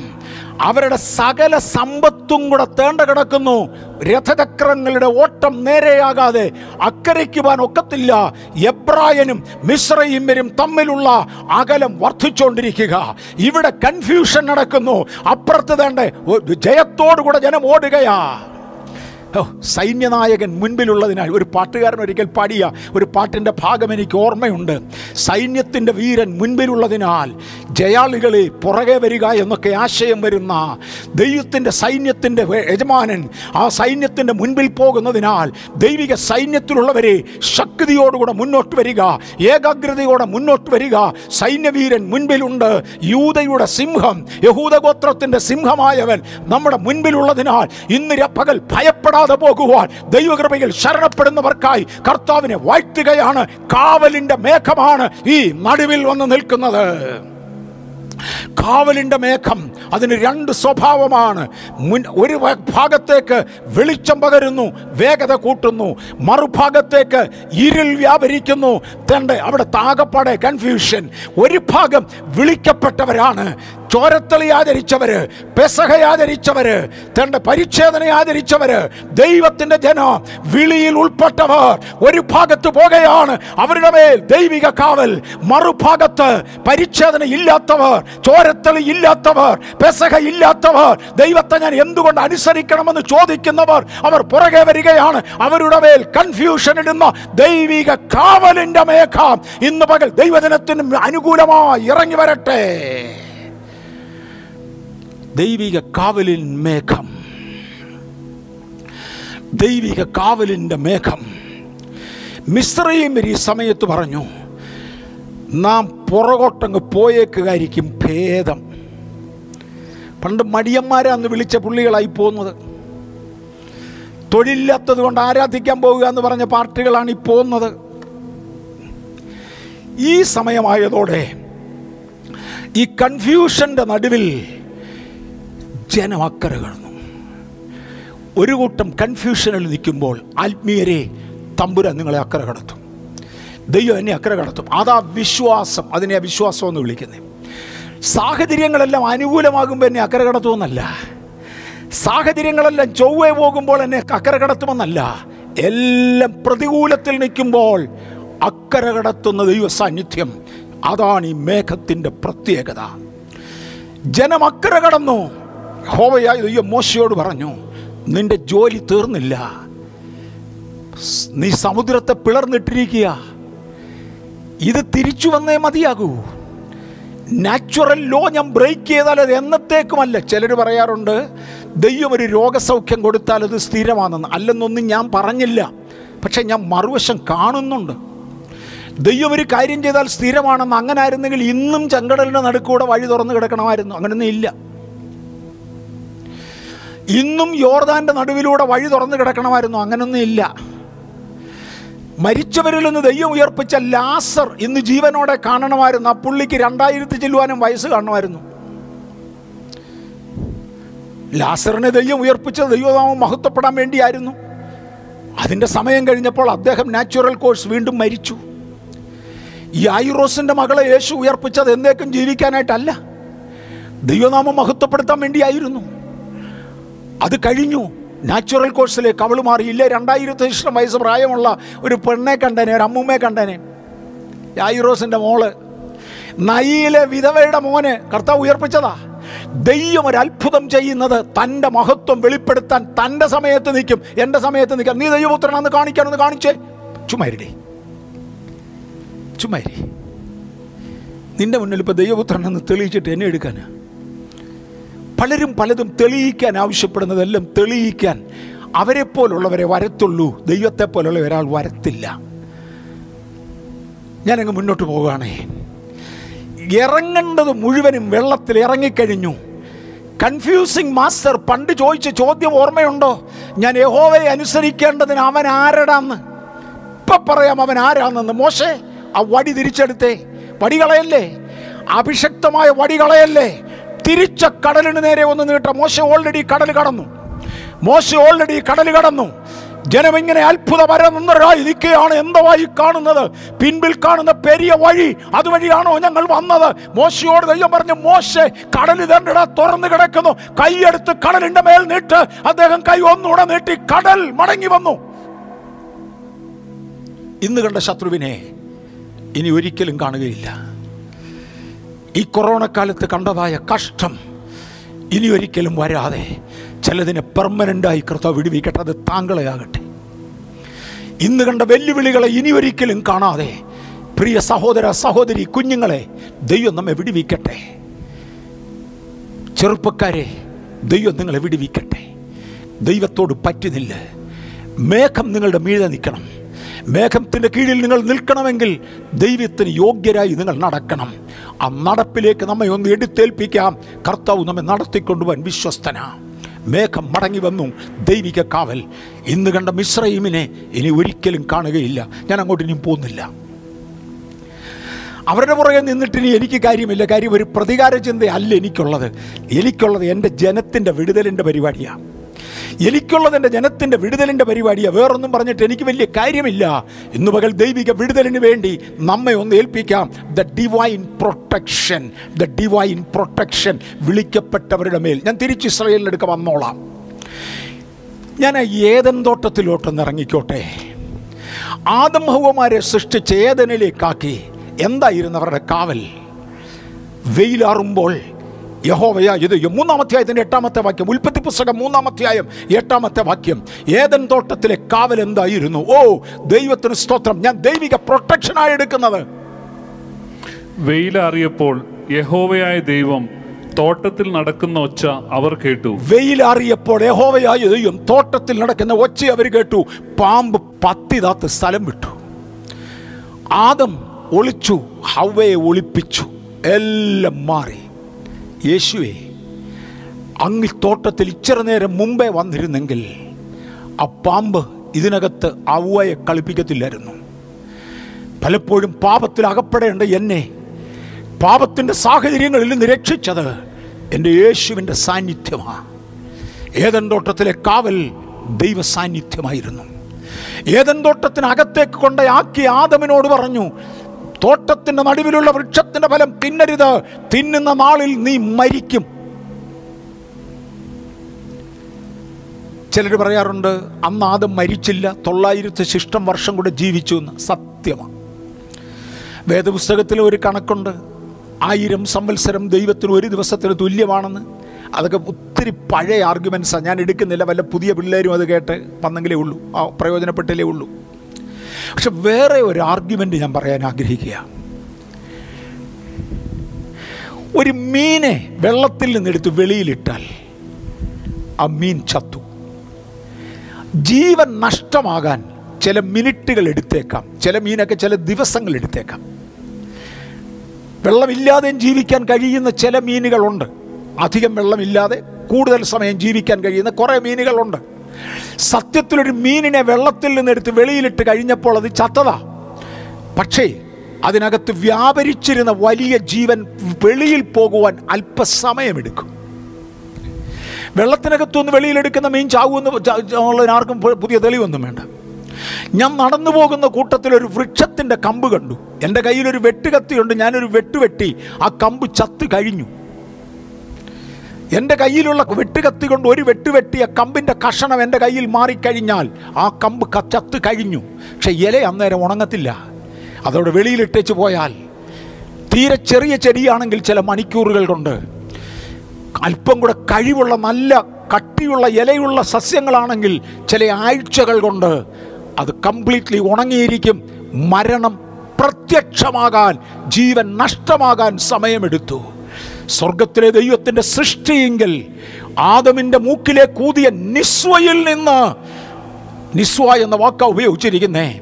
അവരുടെ സകല സമ്പത്തും കൂടെ തേണ്ട കിടക്കുന്നു. രഥചക്രങ്ങളുടെ ഓട്ടം നേരെയാകാതെ അക്കരയ്ക്കുവാൻ ഒക്കത്തില്ല. എബ്രായനും മിശ്രയിമരും തമ്മിലുള്ള അകലം വർദ്ധിച്ചുകൊണ്ടിരിക്കുക ഇവിടെ കൺഫ്യൂഷൻ നടക്കുന്നു. അപ്പുറത്ത് തേണ്ട ജയത്തോടുകൂടെ ജനം ഓടുകയാ. സൈന്യനായകൻ മുൻപിലുള്ളതിനാൽ ഒരു പാട്ടുകാരൻ ഒരിക്കൽ പാടിയ ഒരു പാട്ടിന്റെ ഭാഗം എനിക്ക് ഓർമ്മയുണ്ട്. സൈന്യത്തിന്റെ വീരൻ മുൻപിലുള്ളതിനാൽ ജയാളികളെ പുറകെ വരിക എന്നൊക്കെ ആശയം വരുന്ന ദൈവത്തിന്റെ സൈന്യത്തിന്റെ യജമാനൻ ആ സൈന്യത്തിന്റെ മുൻപിൽ പോകുന്നതിനാൽ ദൈവിക സൈന്യത്തിലുള്ളവരെ ശക്തിയോടുകൂടെ മുന്നോട്ട് വരിക ഏകാഗ്രതയോടെ മുന്നോട്ട് വരിക. സൈന്യവീരൻ മുൻപിലുണ്ട്. യൂതയുടെ സിംഹം യഹൂദഗോത്രത്തിന്റെ സിംഹമായവൻ നമ്മുടെ മുൻപിലുള്ളതിനാൽ ഇന്ന് രപ്പകൽ പകൽ ഭയപ്പെടാതെ പോകുവാൻ ദൈവകൃപയിൽ ശരണപ്പെടുന്നവർക്കായി കർത്താവിനെ വാഴ്ത്തുകയാണ്. കാവലിന്റെ മേഘമാണ് ഈ നടുവിൽ വന്ന് നിൽക്കുന്നത്. കാവലിന്റെ മേഘം അതിന് രണ്ട് സ്വഭാവമാണ്. മുൻ ഒരു ഭാഗത്തേക്ക് വെളിച്ചം പകരുന്നു വേഗത കൂട്ടുന്നു. മറുഭാഗത്തേക്ക് ഇരുൾ വ്യാപരിക്കുന്നു. തണ്ട് അവിടെ താകപ്പാടെ കൺഫ്യൂഷൻ ഒരു ഭാഗം വിളിക്കപ്പെട്ടവരാണ്. ചോരത്തളി ആചരിച്ചവര് പെസഹ ആചരിച്ചവര് തന്റെ പരിച്ഛേദന ആചരിച്ചവര് ദൈവത്തിന്റെ ജനം വിളിയിൽ ഉൾപ്പെട്ടവർ. ഒരു ഭാഗത്ത് പോകുകയാണ് അവരുടെ മേൽ ദൈവിക കാവൽ. മറുഭാഗത്ത് പരിച്ഛേദന ഇല്ലാത്തവർ. ചോരത്തളി ഇല്ലാത്തവർ പെസഹ ഇല്ലാത്തവർ ദൈവത്തെ ഞാൻ എന്തുകൊണ്ട് അനുസരിക്കണമെന്ന് ചോദിക്കുന്നവർ അവർ പുറകെ വരികയാണ്. അവരുടെ മേൽ കൺഫ്യൂഷൻ ഇടുന്ന ദൈവിക കാവലിന്റെ മേഘ ഇന്ന് പകൽ ദൈവജനത്തിന് അനുകൂലമായി ഇറങ്ങി വരട്ടെ. ദൈവിക കാവലിൻ മേഘം. ദൈവിക കാവലിന്റെ മേഘം. മിശ്രയും ഈ സമയത്ത് പറഞ്ഞു നാം പുറകോട്ടങ്ങ് പോയേക്കുകയായിരിക്കും ഭേദം. പണ്ട് മടിയന്മാരെ മടിയന്മാരാന്ന് വിളിച്ച പുള്ളികളായി പോകുന്നത് തൊഴിലില്ലാത്തത് കൊണ്ട് ആരാധിക്കാൻ പോവുക എന്ന് പറഞ്ഞ പാർട്ടികളാണ് ഈ പോകുന്നത് ഈ സമയമായതോടെ ഈ കൺഫ്യൂഷന്റെ നടുവിൽ ജനം അക്കര ഒരു കൂട്ടം കൺഫ്യൂഷനിൽ നിൽക്കുമ്പോൾ ആത്മീയരെ തമ്പുരാൻ നിങ്ങളെ അക്കര കടത്തും. ദൈവം എന്നെ അക്കര കടത്തും. അതാ വിശ്വാസം. അതിനെ വിശ്വാസം എന്ന് വിളിക്കുന്നത് സാഹചര്യങ്ങളെല്ലാം അനുകൂലമാകുമ്പോൾ എന്നെ അക്കര കടത്തുമെന്നല്ല. സാഹചര്യങ്ങളെല്ലാം ചൊവ്വേ പോകുമ്പോൾ എന്നെ അക്കര കടത്തുമെന്നല്ല. എല്ലാം പ്രതികൂലത്തിൽ നിൽക്കുമ്പോൾ അക്കര കടത്തുന്ന ദൈവ സാന്നിധ്യം. അതാണ് ഈ മേഘത്തിന്റെ പ്രത്യേകത. ജനം അക്കര കടന്നു. ഹോവയായ ദൈവം മോശയോട് പറഞ്ഞു നിന്റെ ജോലി തീർന്നില്ല. നീ സമുദ്രത്തെ പിളർന്നിട്ടിരിക്കുക ഇത് തിരിച്ചു വന്നേ മതിയാകൂ. നാച്ചുറൽ ലോ ഞാൻ ബ്രേക്ക് ചെയ്താൽ അത് എന്നത്തേക്കുമല്ല. ചിലർ പറയാറുണ്ട് ദൈവം ഒരു രോഗസൗഖ്യം കൊടുത്താൽ അത് സ്ഥിരമാണെന്ന്. അല്ലെന്നൊന്നും ഞാൻ പറഞ്ഞില്ല. പക്ഷേ ഞാൻ മറുവശം കാണുന്നുണ്ട്. ദൈവം ഒരു കാര്യം ചെയ്താൽ സ്ഥിരമാണെന്ന് അങ്ങനെ ആയിരുന്നെങ്കിൽ ഇന്നും ചെങ്കടലിന്റെ നടുക്കൂടെ വഴി തുറന്നു കിടക്കണമായിരുന്നു. അങ്ങനെയൊന്നും ഇല്ല. ഇന്നും യോർദാന്റെ നടുവിലൂടെ വഴി തുറന്നു കിടക്കണമായിരുന്നു. അങ്ങനെയൊന്നും ഇല്ല. മരിച്ചവരിൽ നിന്ന് ദൈവം ഉയർപ്പിച്ച ലാസർ ഇന്ന് ജീവനോടെ കാണണമായിരുന്നു. ആ പുള്ളിക്ക് രണ്ടായിരത്തി ചെല്ലുവാനും വയസ്സ് കാണുമായിരുന്നു ലാസറിനെ ദൈവം ഉയർപ്പിച്ച ദൈവനാമം മഹത്വപ്പെടാൻ വേണ്ടിയായിരുന്നു. അതിന്റെ സമയം കഴിഞ്ഞപ്പോൾ അദ്ദേഹം നാച്ചുറൽ കോഴ്സ് വീണ്ടും മരിച്ചു. ഈ ആയുറോസിന്റെ മകളെ യേശു ഉയർപ്പിച്ചത് എന്നേക്കും ജീവിക്കാനായിട്ടല്ല. ദൈവനാമം മഹത്വപ്പെടുത്താൻ വേണ്ടിയായിരുന്നു. അത് കഴിഞ്ഞു. നാച്ചുറൽ കോഴ്സിലേക്ക് അവൾ ഇല്ല രണ്ടായിരത്തി ഇഷ്ടം വയസ്സ് പ്രായമുള്ള ഒരു പെണ്ണെ കണ്ടേനെ ഒരു അമ്മൂമ്മയെ കണ്ടേനെ. യായുറോസിന്റെ മോൾ. നയിലെ വിധവയുടെ മോന് കർത്താവ് ഉയർപ്പിച്ചതാ. ദൈവം ഒരു അത്ഭുതം ചെയ്യുന്നത് തന്റെ മഹത്വം വെളിപ്പെടുത്താൻ തന്റെ സമയത്ത് നിൽക്കും. എന്റെ സമയത്ത് നിൽക്കാം. നീ ദൈവപുത്രനാണെന്ന് കാണിക്കാനെന്ന് കാണിച്ചേ. ചുമ്മാരിടേ. ചുമ്മാരി. നിന്റെ മുന്നിൽ ഇപ്പോൾ ദൈവപുത്രനെന്ന് തെളിയിച്ചിട്ട് എന്നെ എടുക്കാനാ? പലരും പലതും തെളിയിക്കാൻ ആവശ്യപ്പെടുന്നതെല്ലാം തെളിയിക്കാൻ അവരെ പോലുള്ളവരെ വരത്തുള്ളൂ. ദൈവത്തെ പോലുള്ള ഒരാൾ വരത്തില്ല. ഞാനങ്ങ് മുന്നോട്ട് പോവുകയാണേ. ഇറങ്ങേണ്ടത് മുഴുവനും വെള്ളത്തിൽ ഇറങ്ങിക്കഴിഞ്ഞു. കൺഫ്യൂസിങ് മാസ്റ്റർ പണ്ട് ചോദിച്ച ചോദ്യം ഓർമ്മയുണ്ടോ? ഞാൻ യഹോവയെ അനുസരിക്കേണ്ടതിന് അവൻ ആരടാന്ന്? ഇപ്പം പറയാം അവൻ ആരാണെന്ന്. മോശേ ആ വടി തിരിച്ചെടുത്തേ. വടികളയല്ലേ? അഭിഷക്തമായ വടികളയല്ലേ? തിരിച്ച കടലിന് നേരെ ഒന്ന് നീട്ട മോശ ഓൾറെഡി കടൽ കടന്നു. മോശ ഓൾറെഡി കടൽ കടന്നു. ജനം ഇങ്ങനെ അത്ഭുതപരന്നരായി നിൽക്കുകയാണ് എന്തവായി കാണുന്നത്? പിൻപിൽ കാണുന്ന പെരിയ വഴി. അതുവഴിയാണോ ഞങ്ങൾ വന്നത്? മോശയോട് ദൈവം പറഞ്ഞു മോശ കടൽ തണ്ടിട തുറന്നു കിടക്കുന്നു. കൈയെടുത്ത് കടലിന്റെ മേൽ നീട്ട്. അദ്ദേഹം കൈ ഒന്നുകൂടെ നീട്ടി കടൽ മടങ്ങി വന്നു. ഇന്ന് കണ്ട ശത്രുവിനെ ഇനി ഒരിക്കലും കാണുകയില്ല. ഈ കൊറോണ കാലത്ത് കണ്ടതായ കഷ്ടം ഇനി ഒരിക്കലും വരാതെ ചിലതിനെ പെർമനന്റായി കർത്താവ് വിടുവിക്കട്ടെ അത് താങ്കളെ ആകട്ടെ ഇന്ന് കണ്ട വെല്ലുവിളികളെ ഇനി ഒരിക്കലും കാണാതെ പ്രിയ സഹോദര സഹോദരി കുഞ്ഞുങ്ങളെ ദൈവം നമ്മെ വിടുവിക്കട്ടെ. ചെറുപ്പക്കാരെ ദൈവം നിങ്ങളെ വിടുവിക്കട്ടെ. ദൈവത്തോട് പറ്റുന്നില്ല. മേഘം നിങ്ങളുടെ മീഴ നിൽക്കണം. മേഘത്തിന്റെ കീഴിൽ നിങ്ങൾ നിൽക്കണമെങ്കിൽ ദൈവത്തിന് യോഗ്യരായി നിങ്ങൾ നടക്കണം. ആ നടപ്പിലേക്ക് നമ്മെ ഒന്ന് എടുത്തേൽപ്പിക്കാം. കർത്താവ് നമ്മെ നടത്തിക്കൊണ്ടുപോകാൻ വിശ്വസ്തനാ. മേഘം മടങ്ങി വന്നു ദൈവിക കാവൽ. ഇന്ന് കണ്ട മിശ്രൈമിനെ ഇനി ഒരിക്കലും കാണുകയില്ല. ഞാൻ അങ്ങോട്ട് ഇനിയും പോകുന്നില്ല. അവരുടെ പുറകെ നിന്നിട്ട് ഇനി എനിക്ക് കാര്യമില്ല. കാര്യം ഒരു പ്രതികാര ചിന്തയല്ല എനിക്കുള്ളത്. എനിക്കുള്ളത് എന്റെ ജനത്തിന്റെ വിടുതലിന്റെ പരിപാടിയാണ് എനിക്കുള്ളത് എന്റെ ജനത്തിന്റെ വിടുതലിന്റെ പരിപാടിയാണ് വേറൊന്നും പറഞ്ഞിട്ട് എനിക്ക് വലിയ കാര്യമില്ല. ഇന്നു പകൽ ദൈവിക വിടുതലിന് വേണ്ടി നമ്മെ ഒന്ന് ഏൽപ്പിക്കാം. The divine protection the divine protection വിളിക്കപ്പെട്ടവരുടെ മേൽ. ഞാൻ തിരിച്ച് ഇസ്രയേലിനെടുക്ക വന്നോളാം. ഞാൻ ഏതൻ തോട്ടത്തിലോട്ടൊന്ന് ഇറങ്ങിക്കോട്ടെ. ആദം സൃഷ്ടിച്ച സൃഷ്ടിച്ച് ഏതനിലേക്കാക്കി? എന്തായിരുന്നു അവരുടെ കാവൽ? വെയിലാറുമ്പോൾ യഹോവയ ഇത് മൂന്നാമധ്യായത്തിന്റെ എട്ടാമത്തെ വാക്യം ഉൽപ്പത്തി പുസ്തകം മൂന്നാമധ്യായം എട്ടാമത്തെ വാക്യം. ഏതൻ തോട്ടത്തിലെ കാവൽ എന്തായിരുന്നു? ഓ ദൈവത്തിന് സ്തോത്രം. ഞാൻ ദൈവിക പ്രൊട്ടക്ഷനായി എടുക്കുന്നത്. വെയിലറിയപ്പോൾ യഹോവയായ ദൈവം തോട്ടത്തിൽ നടക്കുന്ന ഒച്ച അവർ കേട്ടു. വെയിലാറിയപ്പോൾ യഹോവയായ ദൈവം തോട്ടത്തിൽ നടക്കുന്ന ഒച്ച അവർ കേട്ടു. പാമ്പ് പത്തിതാത്ത് സ്ഥലം വിട്ടു. ആദം ഒളിച്ചു ഹവയെ ഒളിപ്പിച്ചു. എല്ലാം മാറി. യേശുവെ അങ്ങ് തോട്ടത്തിൽ ഇച്ചിരി നേരം മുമ്പേ വന്നിരുന്നെങ്കിൽ ആ പാമ്പ് ഇതിനകത്ത് അവയെ കളിപ്പിക്കത്തില്ലായിരുന്നു. പലപ്പോഴും പാപത്തിൽ അകപ്പെടേണ്ട എന്നെ പാപത്തിന്റെ സാഹചര്യങ്ങളിൽ നിന്ന് രക്ഷിച്ചത് എന്റെ യേശുവിന്റെ സാന്നിധ്യമാണ് ഏതൻ തോട്ടത്തിലെ കാവൽ ദൈവ സാന്നിധ്യമായിരുന്നു ഏതൻ തോട്ടത്തിനകത്തേക്ക് കൊണ്ടയാക്കി ആദമിനോട് പറഞ്ഞു തോട്ടത്തിന്റെ നടുവിലുള്ള വൃക്ഷത്തിന്റെ ഫലം തിന്നരുത്. തിന്നുന്ന നാളിൽ നീ മരിക്കും. ചിലർ പറയാറുണ്ട് അന്ന് ആദം മരിച്ചില്ല തൊള്ളായിരത്തി ശിഷ്ടം വർഷം കൂടെ ജീവിച്ചു എന്ന്. സത്യമാണ് വേദപുസ്തകത്തിൽ ഒരു കണക്കുണ്ട് ആയിരം സംവത്സരം ദൈവത്തിന് ഒരു ദിവസത്തിന് തുല്യമാണെന്ന്. അതൊക്കെ ഒത്തിരി പഴയ ആർഗ്യുമെൻസാണ് ഞാൻ എടുക്കുന്നില്ല വല്ല പുതിയ പിള്ളേരും അത് കേട്ട് വന്നെങ്കിലേ ഉള്ളൂ. പ്രയോജനപ്പെട്ടില്ലേ ഉള്ളൂ. പക്ഷെ വേറെ ഒരു ആർഗ്യുമെന്റ് ഞാൻ പറയാൻ ആഗ്രഹിക്കുക. ഒരു മീനെ വെള്ളത്തിൽ നിന്നെടുത്ത് വെളിയിലിട്ടാൽ ആ മീൻ ചത്തു. ജീവൻ നഷ്ടമാകാൻ ചില മിനിറ്റുകൾ എടുത്തേക്കാം. ചില മീനൊക്കെ ചില ദിവസങ്ങൾ എടുത്തേക്കാം. വെള്ളമില്ലാതെയും ജീവിക്കാൻ കഴിയുന്ന ചില മീനുകളുണ്ട്. അധികം വെള്ളമില്ലാതെ കൂടുതൽ സമയം ജീവിക്കാൻ കഴിയുന്ന കുറേ മീനുകളുണ്ട്. സത്യത്തിലൊരു മീനിനെ വെള്ളത്തിൽ നിന്നെടുത്ത് വെളിയിലിട്ട് കഴിഞ്ഞപ്പോൾ അത് ചത്തതാ. പക്ഷേ അതിനകത്ത് വ്യാപരിച്ചിരുന്ന വലിയ ജീവൻ വെളിയിൽ പോകുവാൻ അല്പസമയമെടുക്കും. വെള്ളത്തിനകത്തുനിന്ന് വെളിയിലെടുക്കുന്ന മീൻ ചാവുമെന്ന് ഉള്ളതിന് ആർക്കും പുതിയ തെളിവൊന്നും വേണ്ട. ഞാൻ നടന്നു പോകുന്ന കൂട്ടത്തിൽ ഒരു വൃക്ഷത്തിന്റെ കമ്പ് കണ്ടു. എന്റെ കയ്യിലൊരു വെട്ടുകത്തിയുണ്ട് ഞാനൊരു വെട്ടുവെട്ടി ആ കമ്പ് ചത്ത് കഴിഞ്ഞു. എന്റെ കയ്യിലുള്ള വെട്ടുകത്തി കൊണ്ട് ഒരു വെട്ടുവെട്ടിയ കമ്പിന്റെ കഷണം എന്റെ കയ്യിൽ മാറിക്കഴിഞ്ഞാൽ ആ കമ്പ് കച്ചത്ത് കഴിഞ്ഞു. പക്ഷെ ഇല അന്നേരം ഉണങ്ങത്തില്ല. അതോടെ വെളിയിലിട്ടേച്ച് പോയാൽ തീരെ ചെറിയ ചെടിയാണെങ്കിൽ ചില മണിക്കൂറുകൾ കൊണ്ട് അല്പം കൂടെ കഴിവുള്ള നല്ല കട്ടിയുള്ള ഇലയുള്ള സസ്യങ്ങളാണെങ്കിൽ ചില ആഴ്ചകൾ കൊണ്ട് അത് കംപ്ലീറ്റ്ലി ഉണങ്ങിയിരിക്കും. മരണം പ്രത്യക്ഷമാകാൻ ജീവൻ നഷ്ടമാകാൻ സമയമെടുത്തു. സ്വർഗത്തിലെ ദൈവത്തിന്റെ സൃഷ്ടിയെങ്കിൽ ആദമിന്റെ മൂക്കിലെ കൂതിയ നിസ്വയിൽ നിന്ന് നിസ്വ എന്ന വാക്ക ഉപയോഗിച്ചിരിക്കുന്നേ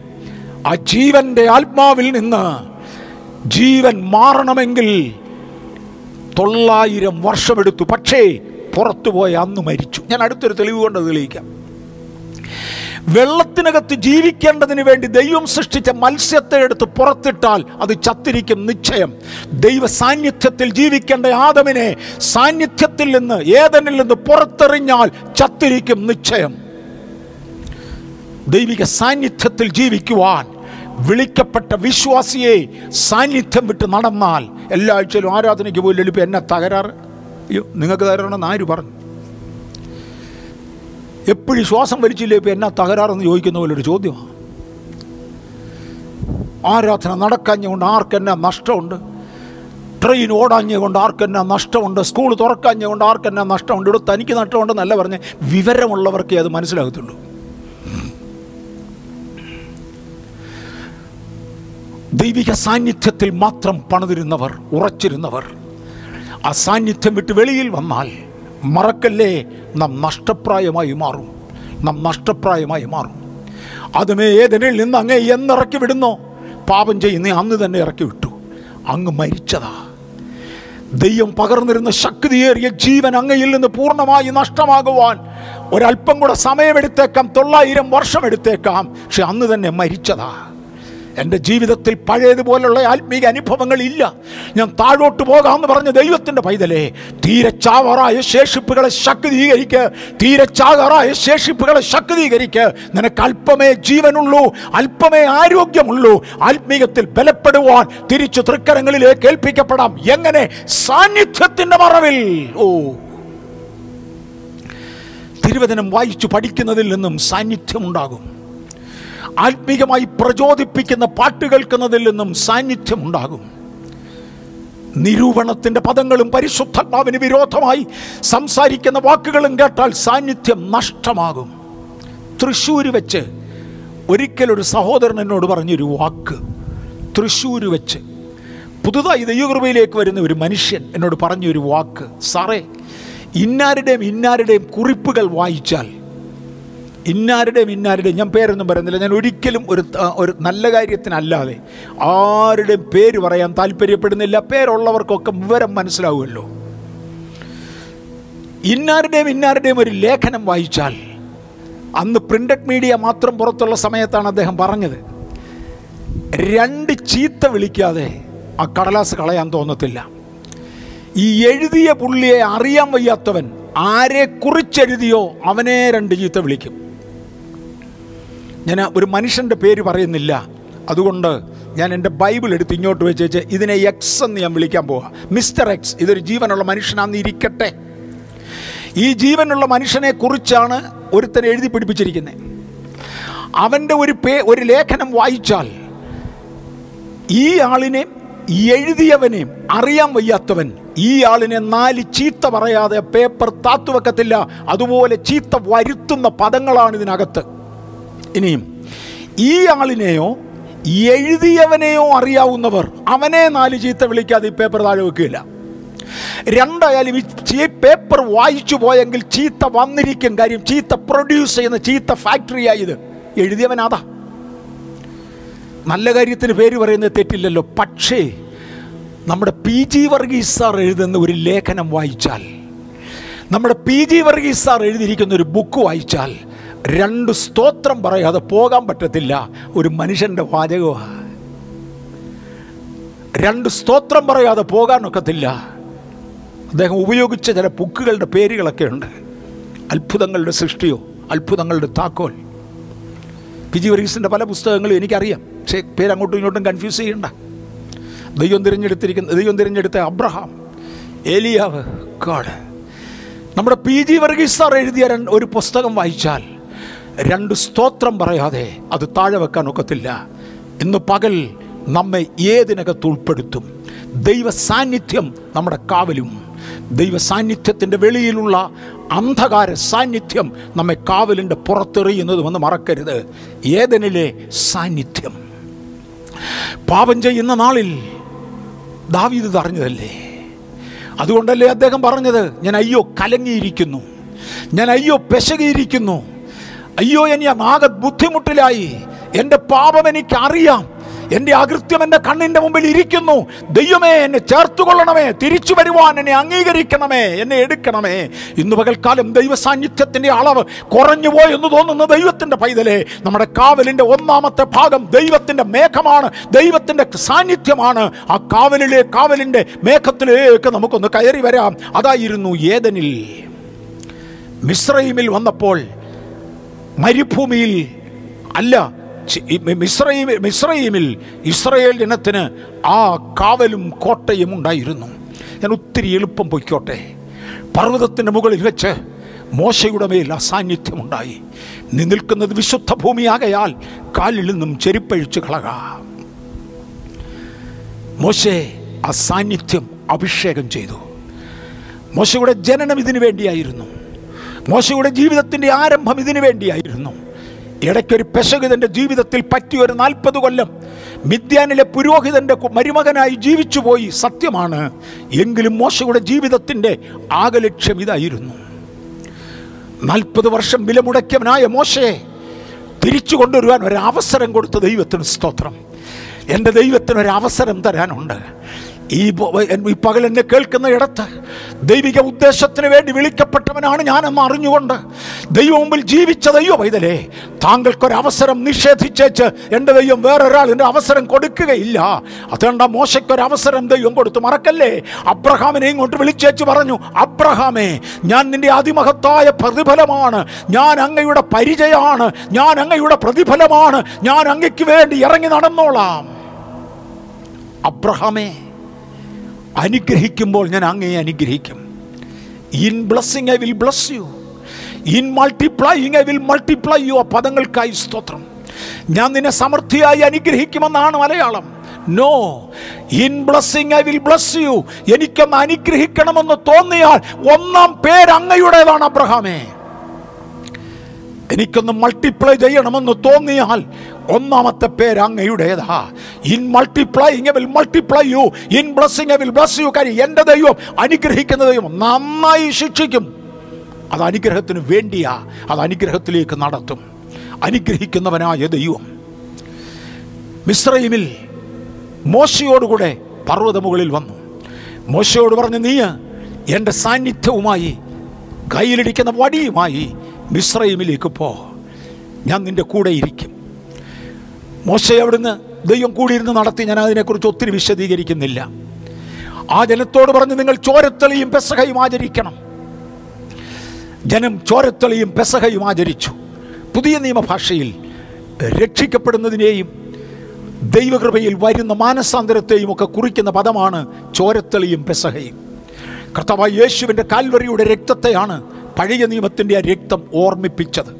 ആ ജീവന്റെ ആത്മാവിൽ നിന്ന് ജീവൻ മാറണമെങ്കിൽ തൊള്ളായിരം വർഷമെടുത്തു. പക്ഷേ പുറത്തുപോയ അന്ന് മരിച്ചു. ഞാൻ അടുത്തൊരു തെളിവ് കൊണ്ട് തെളിയിക്കാം. വെള്ളത്തിനകത്ത് ജീവിക്കേണ്ടതിന് വേണ്ടി ദൈവം സൃഷ്ടിച്ച മത്സ്യത്തെ എടുത്ത് പുറത്തിട്ടാൽ അത് ചത്തിരിക്കും നിശ്ചയം. ദൈവ സാന്നിധ്യത്തിൽ ജീവിക്കേണ്ട ആദമിനെ സാന്നിധ്യത്തിൽ നിന്ന് ഏതനിൽ നിന്ന് പുറത്തെറിഞ്ഞാൽ ചത്തിരിക്കും നിശ്ചയം. ദൈവിക സാന്നിധ്യത്തിൽ ജീവിക്കുവാൻ വിളിക്കപ്പെട്ട വിശ്വാസിയെ സാന്നിധ്യം വിട്ട് നടന്നാൽ എല്ലാ ആഴ്ചയിലും ആരാധനയ്ക്ക് പോയി എളുപ്പം എന്നെ തകരാറ്? അയ്യോ നിങ്ങൾക്ക് തകരാണെന്ന് ആര് പറഞ്ഞു? എപ്പോഴും ശ്വാസം വലിച്ചില്ലേ? ഇപ്പം എന്നാ തകരാറെന്ന് ചോദിക്കുന്ന പോലൊരു ചോദ്യമാണ്. ആരാധന നടക്കാഞ്ഞുകൊണ്ട് ആർക്കെന്നാ നഷ്ടമുണ്ട്? ട്രെയിൻ ഓടാഞ്ഞുകൊണ്ട് ആർക്കെന്നാ നഷ്ടമുണ്ട്? സ്കൂൾ തുറക്കാഞ്ഞുകൊണ്ട് ആർക്കെന്നാ നഷ്ടമുണ്ട്? ഇവിടെ തനിക്ക് നഷ്ടമുണ്ടെന്നല്ല പറഞ്ഞ്. വിവരമുള്ളവർക്കേ അത് മനസ്സിലാകത്തുള്ളൂ. ദൈവിക സാന്നിധ്യത്തിൽ മാത്രം പണിതിരുന്നവർ ഉറച്ചിരുന്നവർ ആ സാന്നിധ്യം വിട്ട് വെളിയിൽ വന്നാൽ മറക്കല്ലേ? നാം നഷ്ടപ്രായമായി മാറും. നാം നഷ്ടപ്രായമായി മാറും. അതുമേ ഏതെനിൽ നിന്ന് അങ്ങേ എന്നിറക്കി വിടുന്നോ? പാപം ചെയ്യുന്ന അന്ന് തന്നെ ഇറക്കി വിട്ടു. അങ്ങ് മരിച്ചതാ. ദൈവം പകർന്നിരുന്ന ശക്തിയേറിയ ജീവൻ അങ്ങയിൽ നിന്ന് പൂർണമായി നഷ്ടമാകുവാൻ ഒരല്പം കൂടെ സമയമെടുത്തേക്കാം തൊള്ളായിരം വർഷം എടുത്തേക്കാം പക്ഷെ അന്ന് തന്നെ മരിച്ചതാ. എന്റെ ജീവിതത്തിൽ പഴയതുപോലുള്ള ആത്മീക അനുഭവങ്ങൾ ഇല്ല ഞാൻ താഴോട്ട് പോകാമെന്ന് പറഞ്ഞ ദൈവത്തിന്റെ പൈതലേ തീരെ ചാവറായ ശേഷിപ്പുകളെ ശക്തീകരിക്ക് തീരെ ചാകറായ ശേഷിപ്പുകളെ ശക്തീകരിക്ക്. നിനക്ക് അല്പമേ ജീവനുള്ളൂ അല്പമേ ആരോഗ്യമുള്ളൂ. ആത്മീകത്തിൽ ബലപ്പെടുവാൻ തിരിച്ചു തൃക്കരങ്ങളിലേക്ക് ഏൽപ്പിക്കപ്പെടാം. എങ്ങനെ? സാന്നിധ്യത്തിന്റെ മറവിൽ. ഓ. തിരുവചനം വായിച്ചു പഠിക്കുന്നതിൽ നിന്നും സാന്നിധ്യമുണ്ടാകും. ആത്മീകമായി പ്രചോദിപ്പിക്കുന്ന പാട്ട് കേൾക്കുന്നതിൽ നിന്നും സാന്നിധ്യം ഉണ്ടാകും നിരൂപണത്തിന്റെ പദങ്ങളും പരിശുദ്ധാത്മാവിന് വിരോധമായി സംസാരിക്കുന്ന വാക്കുകളും കേട്ടാൽ സാന്നിധ്യം നഷ്ടമാകും. തൃശ്ശൂർ വെച്ച് ഒരിക്കലൊരു സഹോദരൻ എന്നോട് പറഞ്ഞൊരു വാക്ക്. തൃശ്ശൂർ വെച്ച്. പുതുതായി ദൈവകൃപയിലേക്ക് വരുന്ന ഒരു മനുഷ്യൻ എന്നോട് പറഞ്ഞൊരു വാക്ക്. സാറേ ഇന്നാരുടെയും ഇന്നാരുടെയും കുറിപ്പുകൾ വായിച്ചാൽ ഇന്നാരുടെയും ഇന്നാരുടെയും ഞാൻ പേരൊന്നും പറയുന്നില്ല. ഞാൻ ഒരിക്കലും ഒരു ഒരു നല്ല കാര്യത്തിനല്ലാതെ ആരുടെയും പേര് പറയാൻ താല്പര്യപ്പെടുന്നില്ല. പേരുള്ളവർക്കൊക്കെ വിവരം മനസ്സിലാവുമല്ലോ. ഇന്നാരുടെയും ഇന്നാരുടെയും ഒരു ലേഖനം വായിച്ചാൽ അന്ന് പ്രിന്റഡ് മീഡിയ മാത്രം പുറത്തുള്ള സമയത്താണ് അദ്ദേഹം പറഞ്ഞത്. രണ്ട് ചീത്ത വിളിക്കാതെ ആ കടലാസ് കളയാൻ തോന്നത്തില്ല. ഈ എഴുതിയ പുള്ളിയെ അറിയാൻ വയ്യാത്തവൻ ആരെ കുറിച്ചെഴുതിയോ അവനെ രണ്ട് ചീത്ത വിളിക്കും. ഞാൻ ഒരു മനുഷ്യന്റെ പേര് പറയുന്നില്ല. അതുകൊണ്ട് ഞാൻ എന്റെ ബൈബിൾ എടുത്ത് ഇങ്ങോട്ട് വെച്ച് വെച്ച് ഇതിനെ എക്സ് എന്ന് ഞാൻ വിളിക്കാൻ പോവാ. മിസ്റ്റർ എക്സ് ഇതൊരു ജീവനുള്ള മനുഷ്യനാണെന്ന് ഇരിക്കട്ടെ. ഈ ജീവനുള്ള മനുഷ്യനെ കുറിച്ചാണ് ഒരുത്തൻ എഴുതി പിടിപ്പിച്ചിരിക്കുന്നത്. അവന്റെ ഒരു പേ ഒരു ലേഖനം വായിച്ചാൽ ഈ ആളിനെ എഴുതിയവനെയും അറിയാൻ വയ്യാത്തവൻ ഈ ആളിനെ നാല് ചീത്ത പറയാതെ പേപ്പർ താത്തുവെക്കത്തില്ല അതുപോലെ ചീത്ത വരുത്തുന്ന പദങ്ങളാണ് ഇതിനകത്ത്. ഇനിയും ഈ ആളിനെയോ എഴുതിയവനെയോ അറിയാവുന്നവർ അവനെ നാല് ചീത്ത വിളിക്കാതെ ഈ പേപ്പർ താഴെ വെക്കുകയില്ല. രണ്ടായാലും ഈ പേപ്പർ വായിച്ചു പോയെങ്കിൽ ചീത്ത വന്നിരിക്കും കാര്യം ചീത്ത പ്രൊഡ്യൂസ് ചെയ്യുന്ന ചീത്ത ഫാക്ടറിയായി ഇത്. എഴുതിയവനാതാ നല്ല കാര്യത്തിന് പേര് പറയുന്നത് തെറ്റില്ലല്ലോ. പക്ഷേ നമ്മുടെ പി ജി വർഗീസ് സാർ എഴുതുന്ന ഒരു ലേഖനം വായിച്ചാൽ നമ്മുടെ പി ജി വർഗീസ് സാർ എഴുതിയിരിക്കുന്ന ഒരു ബുക്ക് വായിച്ചാൽ രണ്ട് സ്തോത്രം പറയാതെ പോകാൻ പറ്റത്തില്ല. ഒരു മനുഷ്യന്റെ വാചകമാണ് രണ്ട് സ്തോത്രം പറയാതെ പോകാനൊക്കത്തില്ല അദ്ദേഹം ഉപയോഗിച്ച ചില ബുക്കുകളുടെ പേരുകളൊക്കെ ഉണ്ട്. അത്ഭുതങ്ങളുടെ സൃഷ്ടിയോ അത്ഭുതങ്ങളുടെ താക്കോൽ. പി ജി വർഗീസിന്റെ പല പുസ്തകങ്ങളും എനിക്കറിയാം. പക്ഷേ പേര് അങ്ങോട്ടും ഇങ്ങോട്ടും കൺഫ്യൂസ് ചെയ്യണ്ട. ദൈവം തിരഞ്ഞെടുത്തിരിക്കുന്ന ദൈവം തിരഞ്ഞെടുത്ത അബ്രഹാം ഏലിയാവ് കാട്. നമ്മുടെ പി ജി വർഗീസ് സാർ എഴുതിയ ഒരു പുസ്തകം വായിച്ചാൽ രണ്ട് സ്തോത്രം പറയാതെ അത് താഴെ വെക്കാൻ ഒക്കത്തില്ല. ഇന്ന് പകൽ നമ്മെ ഏതിനകത്ത് ഉൾപ്പെടുത്തും? ദൈവ സാന്നിധ്യം നമ്മുടെ കാവലും. ദൈവ സാന്നിധ്യത്തിന്റെ വെളിയിലുള്ള അന്ധകാര സാന്നിധ്യം നമ്മെ കാവലിന്റെ പുറത്തെറിയുന്നതുമെന്ന് മറക്കരുത്. ഏതനിലെ സാന്നിധ്യം. പാപം ചെയ്യുന്ന നാളിൽ തറഞ്ഞതല്ലേ അറിഞ്ഞതല്ലേ? അതുകൊണ്ടല്ലേ അദ്ദേഹം പറഞ്ഞത് ഞാൻ അയ്യോ കലങ്ങിയിരിക്കുന്നു. ഞാൻ അയ്യോ പെശകിയിരിക്കുന്നു. അയ്യോ എനി ആകെ ബുദ്ധിമുട്ടിലായി. എന്റെ പാപം എനിക്ക് അറിയാം എന്റെ അകൃത്യം എന്റെ കണ്ണിന്റെ മുമ്പിൽ ഇരിക്കുന്നു. ദൈവമേ എന്നെ ചേർത്തുകൊള്ളണമേ. തിരിച്ചു വരുവാൻ എന്നെ അംഗീകരിക്കണമേ. എന്നെ എടുക്കണമേ. ഇന്ന് പകൽക്കാലം ദൈവ സാന്നിധ്യത്തിന്റെ അളവ് കുറഞ്ഞു പോയെന്ന് തോന്നുന്ന ദൈവത്തിന്റെ പൈതലേ. നമ്മുടെ കാവലിന്റെ ഒന്നാമത്തെ ഭാഗം ദൈവത്തിന്റെ മേഘമാണ്. ദൈവത്തിന്റെ സാന്നിധ്യമാണ്. ആ കാവലിലെ കാവലിന്റെ മേഘത്തിലേക്ക് നമുക്കൊന്ന് കയറി വരാം. അതായിരുന്നു ഏതനിൽ മിശ്രൈമിൽ വന്നപ്പോൾ മരുഭൂമിയിൽ അല്ല മിശ്രീമിൽ ഇസ്രയേൽ ജനത്തിന് ആ കാവലും കോട്ടയും ഉണ്ടായിരുന്നു. ഞാൻ ഒത്തിരി എളുപ്പം പൊയ്ക്കോട്ടെ. പർവതത്തിന്റെ മുകളിൽ വെച്ച് മോശയുടെ മേൽ അസാന്നിധ്യമുണ്ടായി. നീ നിൽക്കുന്നത് വിശുദ്ധ ഭൂമിയാകയാൽ കാലിൽ നിന്നും ചെരുപ്പഴിച്ച് കളക. മോശെ അസാന്നിധ്യം അഭിഷേകം ചെയ്തു. മോശയുടെ ജനനം ഇതിനു വേണ്ടിയായിരുന്നു. മോശയുടെ ജീവിതത്തിന്റെ ആരംഭം ഇതിനു വേണ്ടിയായിരുന്നു. ഇടയ്ക്കൊരു പെശകിതന്റെ ജീവിതത്തിൽ പറ്റിയ ഒരു നാൽപ്പത് കൊല്ലം മിദ്യാനിലെ പുരോഹിതന്റെ മരുമകനായി ജീവിച്ചുപോയി സത്യമാണ്. എങ്കിലും മോശയുടെ ജീവിതത്തിന്റെ ആകെ ലക്ഷ്യം ഇതായിരുന്നു. നാൽപ്പത് വർഷം വിലമുടക്കിയവനായ മോശയെ തിരിച്ചു കൊണ്ടുവരുവാൻ ഒരവസരം കൊടുത്ത ദൈവത്തിന് സ്തോത്രം. എന്റെ ദൈവത്തിന് ഒരു അവസരം തരാനുണ്ട്. ഈ പകൽ എന്നെ കേൾക്കുന്ന ഇടത്ത് ദൈവിക ഉദ്ദേശത്തിന് വേണ്ടി വിളിക്കപ്പെട്ടവനാണ് ഞാനെന്ന് അറിഞ്ഞുകൊണ്ട് ദൈവം മുമ്പിൽ ജീവിച്ച ദൈവം. പൈതലേ താങ്കൾക്കൊരവസരം നിഷേധിച്ചേച്ച് എന്റെ ദൈവം വേറൊരാൾ എന്റെ അവസരം കൊടുക്കുകയില്ല. അതുകൊണ്ട് മോശയ്ക്കൊരവസരം ദൈവം കൊടുത്തു. മറക്കല്ലേ? അബ്രഹാമിനെ ഇങ്ങോട്ട് വിളിച്ചേച്ച് പറഞ്ഞു അബ്രഹാമേ ഞാൻ നിന്റെ അതിമഹത്തായ പ്രതിഫലമാണ്. ഞാൻ അങ്ങയുടെ പരിചയമാണ്. ഞാൻ അങ്ങയുടെ പ്രതിഫലമാണ്. ഞാൻ അങ്ങയ്ക്ക് വേണ്ടി ഇറങ്ങി നടന്നോളാം. അബ്രഹാമേ അനുഗ്രഹിക്കുമ്പോൾ ഞാൻ അങ്ങയെ അനുഗ്രഹിക്കും. In blessing I will bless you in multiplying I will multiply you ആ പദങ്ങൾക്കായി സ്തോത്രം. ഞാൻ നിന്നെ സമൃദ്ധിയായി അനുഗ്രഹിക്കുമെന്നാണ് Malayalam. No in blessing I will bless you എനിക്കൊന്ന് അനുഗ്രഹിക്കണമെന്ന് തോന്നിയാൽ ഒന്നാം പേര് അങ്ങയുടേതാണ് അബ്രഹാമേ. എനിക്കൊന്ന് മൾട്ടിപ്ലൈ ചെയ്യണമെന്ന് തോന്നിയാൽ ഒന്നാമത്തെ പേര് അങ്ങയുടേതാ. In multiplying will multiply you in blessing will bless you കാര്യം എന്റെ ദൈവം അനുഗ്രഹിക്കുന്ന ദൈവം നന്നായി ശിക്ഷിക്കും. അത് അനുഗ്രഹത്തിന് വേണ്ടിയാ. അത് അനുഗ്രഹത്തിലേക്ക് നടത്തും. അനുഗ്രഹിക്കുന്നവനായ ദൈവം. മിശ്രയിമിൽ മോശയോടുകൂടെ പർവതമുകളിൽ വന്നു. മോശയോട് പറഞ്ഞു നീ എന്റെ സാന്നിധ്യവുമായി കയ്യിലിരിക്കുന്ന വടിയുമായി മിശ്രൈമിലേക്ക് പോ. ഞാൻ നിന്റെ കൂടെ ഇരിക്കും. മോശ അവിടുന്ന് ദൈവം കൂടിയിരുന്ന് നടത്തി ഞാൻ അതിനെക്കുറിച്ച് ഒത്തിരി വിശദീകരിക്കുന്നില്ല. ആ ജനത്തോട് പറഞ്ഞ് നിങ്ങൾ ചോരത്തളിയും പെസഹയും ആചരിക്കണം. ജനം ചോരത്തളിയും പെസഹയും ആചരിച്ചു. പുതിയ നിയമഭാഷയിൽ രക്ഷിക്കപ്പെടുന്നതിനെയും ദൈവകൃപയിൽ വരുന്ന മാനസാന്തരത്തെയും ഒക്കെ കുറിക്കുന്ന പദമാണ് ചോരത്തളിയും പെസഹയും. കർത്താവ് യേശുവിന്റെ കാൽവറിയുടെ രക്തത്തെയാണ് പഴയ നിയമത്തിന്റെ ആ രക്തം ഓർമ്മിപ്പിച്ചത്.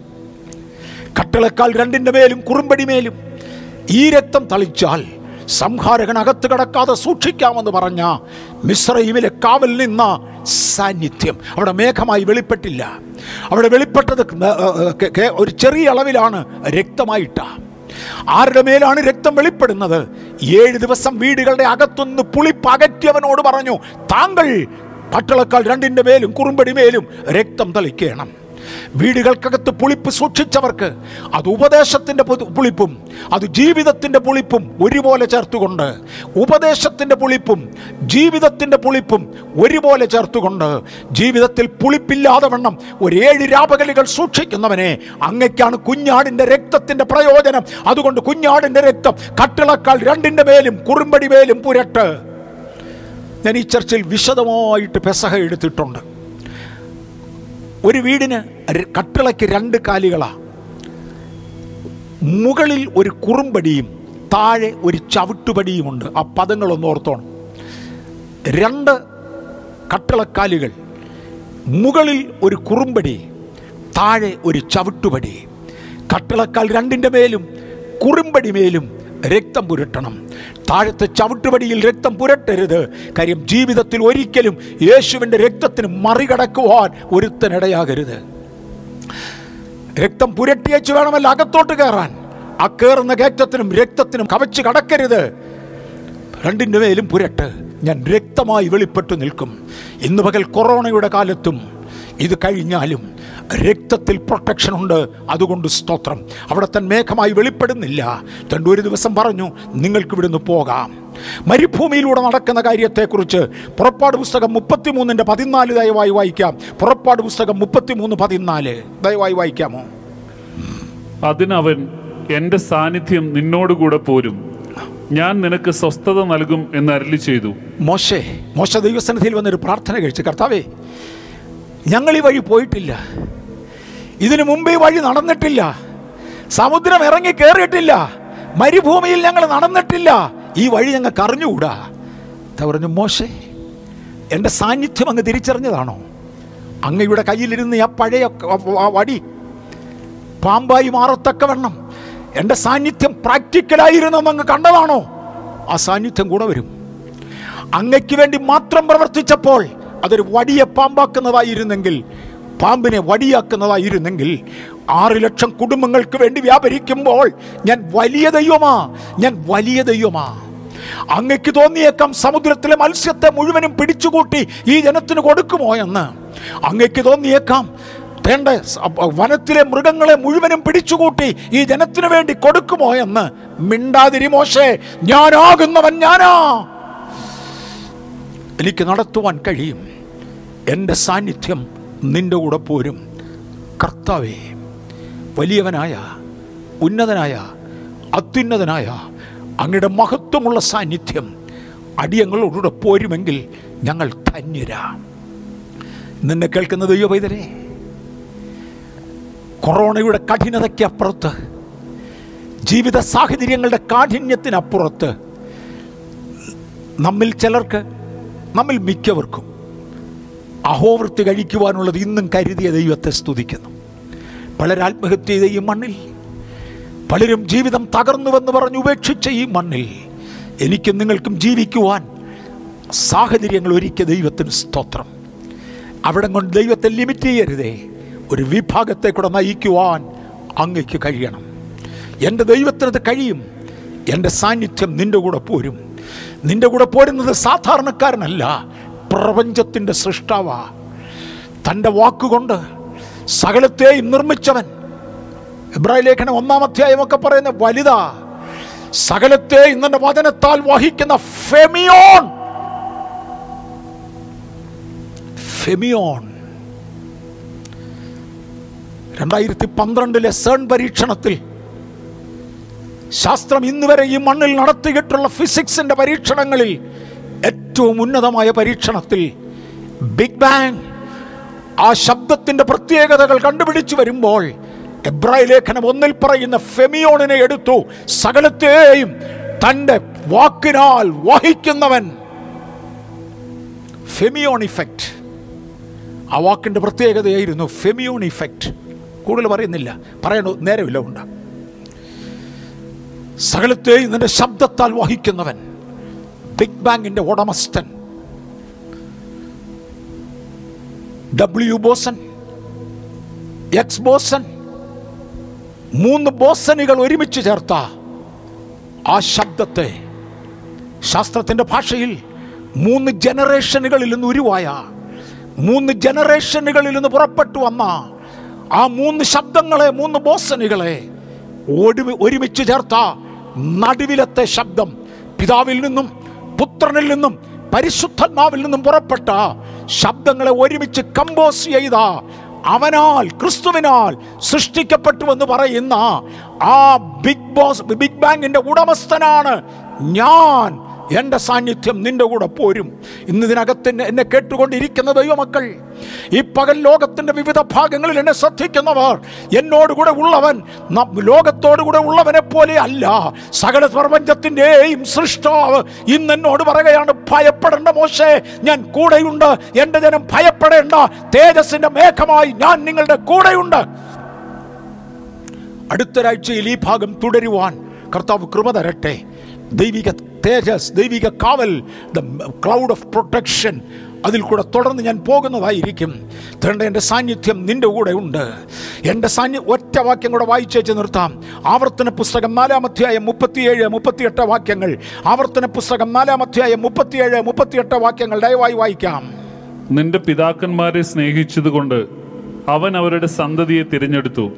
കട്ടിളക്കാൽ രണ്ടിന്റെ മേലും കുറുമ്പടി മേലും ഈ രക്തം തളിച്ചാൽ സംഹാരകൻ അകത്ത് കടക്കാതെ സൂക്ഷിക്കാമെന്ന് പറഞ്ഞ മിശ്രയിമിലെ കാവൽ നിന്ന സാന്നിധ്യം അവിടെ മേഘമായി വെളിപ്പെട്ടില്ല. അവിടെ വെളിപ്പെട്ടത് ഒരു ചെറിയ അളവിലാണ് രക്തമായിട്ട. ആരുടെ മേലാണ് രക്തം വെളിപ്പെടുന്നത്? ഏഴ് ദിവസം വീടുകളുടെ അകത്തുനിന്ന് പുളിപ്പകറ്റിയവനോട് പറഞ്ഞു താങ്കൾ പട്ടളക്കാൽ രണ്ടിന്റെ മേലും കുറുമ്പടി മേലും രക്തം തളിക്കണം. വീടുകൾക്കകത്ത് പുളിപ്പ് സൂക്ഷിച്ചവർക്ക് അത് ഉപദേശത്തിന്റെ പുളിപ്പും അത് ജീവിതത്തിന്റെ പുളിപ്പും ഒരുപോലെ ചേർത്തുകൊണ്ട് ഉപദേശത്തിന്റെ പുളിപ്പും ജീവിതത്തിന്റെ പുളിപ്പും ഒരുപോലെ ചേർത്തുകൊണ്ട് ജീവിതത്തിൽ പുളിപ്പില്ലാതെ വണ്ണം ഒരു ഏഴ് രാപകലികൾ സൂക്ഷിക്കുന്നവനെ അങ്ങയ്ക്കാണ് കുഞ്ഞാടിന്റെ രക്തത്തിന്റെ പ്രയോജനം. അതുകൊണ്ട് കുഞ്ഞാടിന്റെ രക്തം കട്ടിളക്കാൽ രണ്ടിന്റെ മേലും കുറുമ്പടി മേലും പുരട്ട്. ഞാൻ ഈ ചർച്ചിൽ വിശദമായിട്ട് പെസഹ എടുത്തിട്ടുണ്ട്. ഒരു വീടിന് കട്ടിളയ്ക്ക് രണ്ട് കാലികളാണ് മുകളിൽ ഒരു കുറുമ്പടിയും താഴെ ഒരു ചവിട്ടുപടിയുമുണ്ട്. ആ പദങ്ങളൊന്ന് ഓർത്തോണം. രണ്ട് കട്ടിളക്കാലുകൾ മുകളിൽ ഒരു കുറുമ്പടി താഴെ ഒരു ചവിട്ടുപടി. കട്ടിളക്കാൽ രണ്ടിന്റെ മേലും കുറുമ്പടി മേലും രക്തം പുരട്ടണം. താഴത്തെ ചവിട്ടുപടിയിൽ രക്തം പുരട്ടരുത്. കാര്യം ജീവിതത്തിൽ ഒരിക്കലും യേശുവിന്റെ രക്തത്തിന് മറികടക്കുവാൻ ഒരുത്തനിടയാകരുത്. രക്തം പുരട്ടിയച്ച് വേണമല്ല അകത്തോട്ട് കയറാൻ. ആ കയറുന്ന കയറ്റത്തിനും രക്തത്തിനും കവച്ച് കടക്കരുത്. രണ്ടിന്റെ മേലും പുരട്ട്. ഞാൻ രക്തമായി വെളിപ്പെട്ടു നിൽക്കും. ഇന്ന് പകൽ കൊറോണയുടെ കാലത്തും ഇത് കഴിഞ്ഞാലും രക്തത്തിൽ പ്രൊട്ടക്ഷൻ ഉണ്ട്. അതുകൊണ്ട് സ്തോത്രം. അവിടെ തൻ മേഘമായി വെളിപ്പെടുന്നില്ല. തന്റെ ഒരു ദിവസം പറഞ്ഞു നിങ്ങൾക്ക് ഇവിടുന്ന് പോകാം. മരുഭൂമിയിലൂടെ നടക്കുന്ന കാര്യത്തെക്കുറിച്ച് പുറപ്പാട് പുസ്തകം മുപ്പത്തിമൂന്നിന്റെ പതിനാല് ദയവായി വായിക്കാം. പുറപ്പാട് പുസ്തകം മുപ്പത്തിമൂന്ന് പതിനാല്. ദയവായി വായിക്കാമോ? അതിനവൻ എന്റെ സാന്നിധ്യം നിന്നോടുകൂടെ പോരും. ഞാൻ നിനക്ക് സ്വസ്ഥത നൽകും എന്ന് അരളി ചെയ്തു. മോശേ മോശ ദൈവസന്നിധിയിൽ വന്നൊരു പ്രാർത്ഥന കഴിച്ചു കർത്താവേ ഞങ്ങൾ ഈ വഴി പോയിട്ടില്ല. ഇതിനു മുമ്പ് ഈ വഴി നടന്നിട്ടില്ല. സമുദ്രം ഇറങ്ങി കയറിയിട്ടില്ല മരുഭൂമിയിൽ ഞങ്ങൾ നടന്നിട്ടില്ല. ഈ വഴി ഞങ്ങൾ അറിഞ്ഞുകൂടാ. എന്താ പറഞ്ഞു മോശേ എന്റെ സാന്നിധ്യം അങ്ങ് തിരിച്ചറിഞ്ഞതാണോ? അങ്ങയുടെ കയ്യിലിരുന്ന് ആ പഴയ വടി പാമ്പായി മാറത്തക്കവണ്ണം എന്റെ സാന്നിധ്യം പ്രാക്ടിക്കലായിരുന്നെന്ന് അങ്ങ് കണ്ടതാണോ? ആ സാന്നിധ്യം കൂടെ വരും. അങ്ങയ്ക്ക് വേണ്ടി മാത്രം പ്രവർത്തിച്ചപ്പോൾ അതൊരു വടിയെ പാമ്പാക്കുന്നതായിരുന്നെങ്കിൽ പാമ്പിനെ വടിയാക്കുന്നതായിരുന്നെങ്കിൽ ആറ് ലക്ഷം കുടുംബങ്ങൾക്ക് വേണ്ടി വ്യാപരിക്കുമ്പോൾ ഞാൻ വലിയ ദൈവമാ ഞാൻ വലിയ ദൈവമാ. അങ്ങക്ക് തോന്നിയേക്കാം സമുദ്രത്തിലെ മത്സ്യത്തെ മുഴുവനും പിടിച്ചുകൂട്ടി ഈ ജനത്തിന് കൊടുക്കുമോ എന്ന്. അങ്ങക്ക് തോന്നിയേക്കാം വേണ്ട വനത്തിലെ മൃഗങ്ങളെ മുഴുവനും പിടിച്ചുകൂട്ടി ഈ ജനത്തിനു വേണ്ടി കൊടുക്കുമോ എന്ന്. മിണ്ടാതിരി മോശേ ഞാനാകുന്നവൻ ഞാനാ. എനിക്ക് നടത്തുവാൻ കഴിയും. എന്റെ സാന്നിധ്യം നിന്റെ കൂടെ പോരും. കർത്താവേ വലിയവനായ ഉന്നതനായ അത്യുന്നതനായ അങ്ങയുടെ മഹത്വമുള്ള സാന്നിധ്യം അടിയങ്ങളോടുകൂടെ പോരുമെങ്കിൽ ഞങ്ങൾ ധന്യരാ. നിന്നെ കേൾക്കുന്ന ദൈവ കൊറോണയുടെ കഠിനതയ്ക്കപ്പുറത്ത് ജീവിത സാഹചര്യങ്ങളുടെ കാഠിന്യത്തിനപ്പുറത്ത് നമ്മിൽ ചിലർക്ക് നമ്മിൽ മിക്കവർക്കും അഹോവൃത്തി കഴിക്കുവാനുള്ളത് ഇന്നും കരുതിയ ദൈവത്തെ സ്തുതിക്കുന്നു. പലർ ആത്മഹത്യ ചെയ്ത ഈ മണ്ണിൽ പലരും ജീവിതം തകർന്നുവെന്ന് പറഞ്ഞ് ഉപേക്ഷിച്ച ഈ മണ്ണിൽ എനിക്കും നിങ്ങൾക്കും ജീവിക്കുവാൻ സാഹചര്യങ്ങൾ ഒരുക്കിയ ദൈവത്തിന് സ്തോത്രം. അവിടെ കൊണ്ട് ദൈവത്തെ ലിമിറ്റ് ചെയ്യരുതേ. ഒരു വിഭാഗത്തെ കൂടെ നയിക്കുവാൻ അങ്ങയ്ക്ക് കഴിയണം. എന്റെ ദൈവത്തിനത് കഴിയും. എന്റെ സാന്നിധ്യം നിന്റെ കൂടെ പോരും. നിന്റെ കൂടെ പോരുന്നത് സാധാരണക്കാരനല്ല. പ്രപഞ്ചത്തിന്റെ സൃഷ്ടാവാ. തന്റെ വാക്കുകൊണ്ട് സകലത്തെയും നിർമ്മിച്ചവൻ. ഇബ്രാഹിം ലേഖനം ഒന്നാം പറയുന്ന വലുതാ. സകലത്തെയും തന്റെ വചനത്താൽ വഹിക്കുന്ന ഫെമിയോൺ. ഫെമിയോൺ. രണ്ടായിരത്തി പന്ത്രണ്ടിലെ സേൺ പരീക്ഷണത്തിൽ ശാസ്ത്രം ഇന്നുവരെ ഈ മണ്ണിൽ നടത്തിയിട്ടുള്ള ഫിസിക്സിന്റെ പരീക്ഷണങ്ങളിൽ ഏറ്റവും ഉന്നതമായ പരീക്ഷണത്തിൽ ബിഗ് ബാങ് ആ ശബ്ദത്തിന്റെ പ്രത്യേകതകൾ കണ്ടുപിടിച്ചു വരുമ്പോൾ എബ്രായ ലേഖനം ഒന്നിൽ പറയുന്ന ഫെമിയോണിനെ എടുത്തു സകലത്തെയും തന്റെ വാക്കിനാൽ വഹിക്കുന്നവൻ. ഫെമിയോൺ ഇഫക്റ്റ്. ആ വാക്കിന്റെ പ്രത്യേകതയായിരുന്നു ഫെമിയോൺ ഇഫക്റ്റ്. കൂടുതൽ പറയുന്നില്ല. പറയണു? നേരമില്ല ഉണ്ട് സകലത്തെയും നിന്റെ ശബ്ദത്താൽ വഹിക്കുന്നവൻ. ബിഗ് ബാങ്കിന്റെ ഉടമസ്ഥൻ. ഡബ്ല്യു ബോസൻ എക്സ് ബോസൻ മൂന്ന് ബോസനുകൾ ഒരുമിച്ച് ചേർത്ത ആ ശബ്ദത്തെ. ശാസ്ത്രത്തിന്റെ ഭാഷയിൽ മൂന്ന് ജനറേഷനുകളിൽ നിന്ന് ഉരുവായ മൂന്ന് ജനറേഷനുകളിൽ നിന്ന് പുറപ്പെട്ടു വന്ന ആ മൂന്ന് ശബ്ദങ്ങളെ മൂന്ന് ബോസനുകളെ ഒരുമിച്ച് ചേർത്ത നടുവിലത്തെ ശബ്ദം. പിതാവിൽ നിന്നും പുത്രനിൽ നിന്നും പരിശുദ്ധാത്മാവിൽ നിന്നും പുറപ്പെട്ട ശബ്ദങ്ങളെ ഒരുമിച്ച് കമ്പോസ് ചെയ്ത അവനാൽ ക്രിസ്തുവിനാൽ സൃഷ്ടിക്കപ്പെട്ടു എന്ന് പറയുന്ന ആ ബിഗ് ബോസ് ബിഗ് ബാങ്കിന്റെ ഉടമസ്ഥനാണ് ഞാൻ. എന്റെ സാന്നിധ്യം നിന്റെ കൂടെ പോരും. ഇന്ന് ഇതിനകത്ത് എന്നെ- കേട്ടുകൊണ്ടിരിക്കുന്ന ദൈവമക്കൾ ഈ പകൽ ലോകത്തിന്റെ വിവിധ ഭാഗങ്ങളിൽ എന്നെ ശ്രദ്ധിക്കുന്നവർ എന്നോടുകൂടെ ഉള്ളവൻ ലോകത്തോടുകൂടെ ഉള്ളവനെ പോലെ അല്ല. സകല പ്രപഞ്ചത്തിന്റെയും സൃഷ്ടാവ് ഇന്ന് എന്നോട് പറയുകയാണ് ഭയപ്പെടേണ്ട മോശേ ഞാൻ കൂടെയുണ്ട്. എന്റെ ജനം ഭയപ്പെടേണ്ട. തേജസ്സിന്റെ മേഘമായി ഞാൻ നിങ്ങളുടെ കൂടെയുണ്ട്. അടുത്തൊരാഴ്ചയിൽ ഈ ഭാഗം തുടരുവാൻ കർത്താവ് കൃപ തരട്ടെ. ദൈവിക തേജസ് ദൈവിക കാവൽ ദ ക്ലൗഡ് ഓഫ് പ്രൊട്ടക്ഷൻ അതിൽ കൂടെ തുടർന്ന് ഞാൻ പോകുന്നതായിരിക്കും. തേണ്ട എന്റെ സാന്നിധ്യം നിന്റെ കൂടെ ഉണ്ട്. എന്റെ സാന്നി ഒറ്റ വാക്യം കൂടെ വായിച്ചേച്ച് നിർത്താം. ആവർത്തന പുസ്തകം നാലാമധ്യായം മുപ്പത്തിയേഴ് മുപ്പത്തിയെട്ട് വാക്യങ്ങൾ. ആവർത്തന പുസ്തകം നാലാമധ്യായം മുപ്പത്തിയേഴ് മുപ്പത്തിയെട്ട് വാക്യങ്ങൾ ദയവായി വായിക്കാം. നിന്റെ പിതാക്കന്മാരെ സ്നേഹിച്ചതുകൊണ്ട് അവൻ അവരുടെ സന്തതിയെ തിരഞ്ഞെടുത്തു.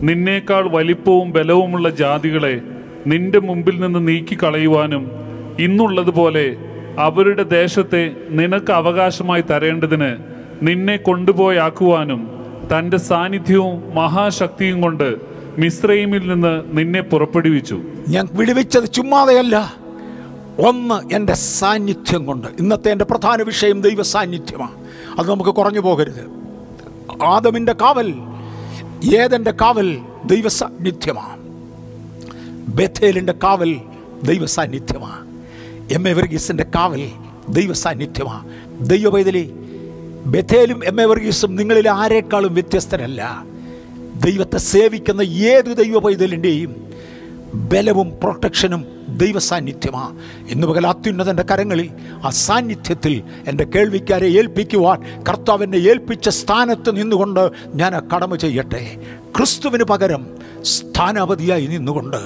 നിന്നേക്കാൾ വലിപ്പവും ബലവുമുള്ള ജാതികളെ നിന്റെ മുമ്പിൽ നിന്ന് നീക്കി കളയുവാനും ഇന്നുള്ളതുപോലെ അവരുടെ ദേശത്തെ നിനക്ക് അവകാശമായി തരേണ്ടതിന് നിന്നെ കൊണ്ടുപോയാക്കുവാനും തന്റെ സാന്നിധ്യവും മഹാശക്തിയും കൊണ്ട് മിശ്രൈമിൽ നിന്ന് നിന്നെ പുറപ്പെടുവിച്ചു. ഞാൻ വിടുവിച്ചത് ചുമ്മാതെയല്ല. ഒന്ന് എന്റെ സാന്നിധ്യം കൊണ്ട്. ഇന്നത്തെ എന്റെ പ്രധാന വിഷയം ദൈവ സാന്നിധ്യമാണ് അത് നമുക്ക് കുറഞ്ഞു പോകരുത്. ആദമിന്റെ കാവൽ ഏതെന്റെ കാവൽ ദൈവ സാന്നിധ്യമാണ് ബഥേലിന്റെ കാവൽ ദൈവസാന്നിധ്യമാണ് എം എ വർഗീസിന്റെ കാവൽ ദൈവസാന്നിധ്യമാണ് ദൈവ പൈതലി ബഥേലും എം എ വർഗീസും നിങ്ങളിൽ ആരെക്കാളും വ്യത്യസ്തരല്ല. ദൈവത്തെ സേവിക്കുന്ന ഏത് ദൈവ പൈതലിന്റെയും ബലവും പ്രൊട്ടക്ഷനും ദൈവസാന്നിധ്യമാണ് ഇന്ന് പകൽ അത്യുന്നതന്റെ കരങ്ങളിൽ ആ സാന്നിധ്യത്തിൽ എന്റെ കേൾവിക്കാരെ ഏൽപ്പിക്കുവാൻ കർത്താവിനെ ഏൽപ്പിച്ച സ്ഥാനത്ത് നിന്നുകൊണ്ട് ഞാൻ കടമ ചെയ്യട്ടെ. ക്രിസ്തുവിന് പകരം സ്ഥാനാപതിയായി നിന്നുകൊണ്ട്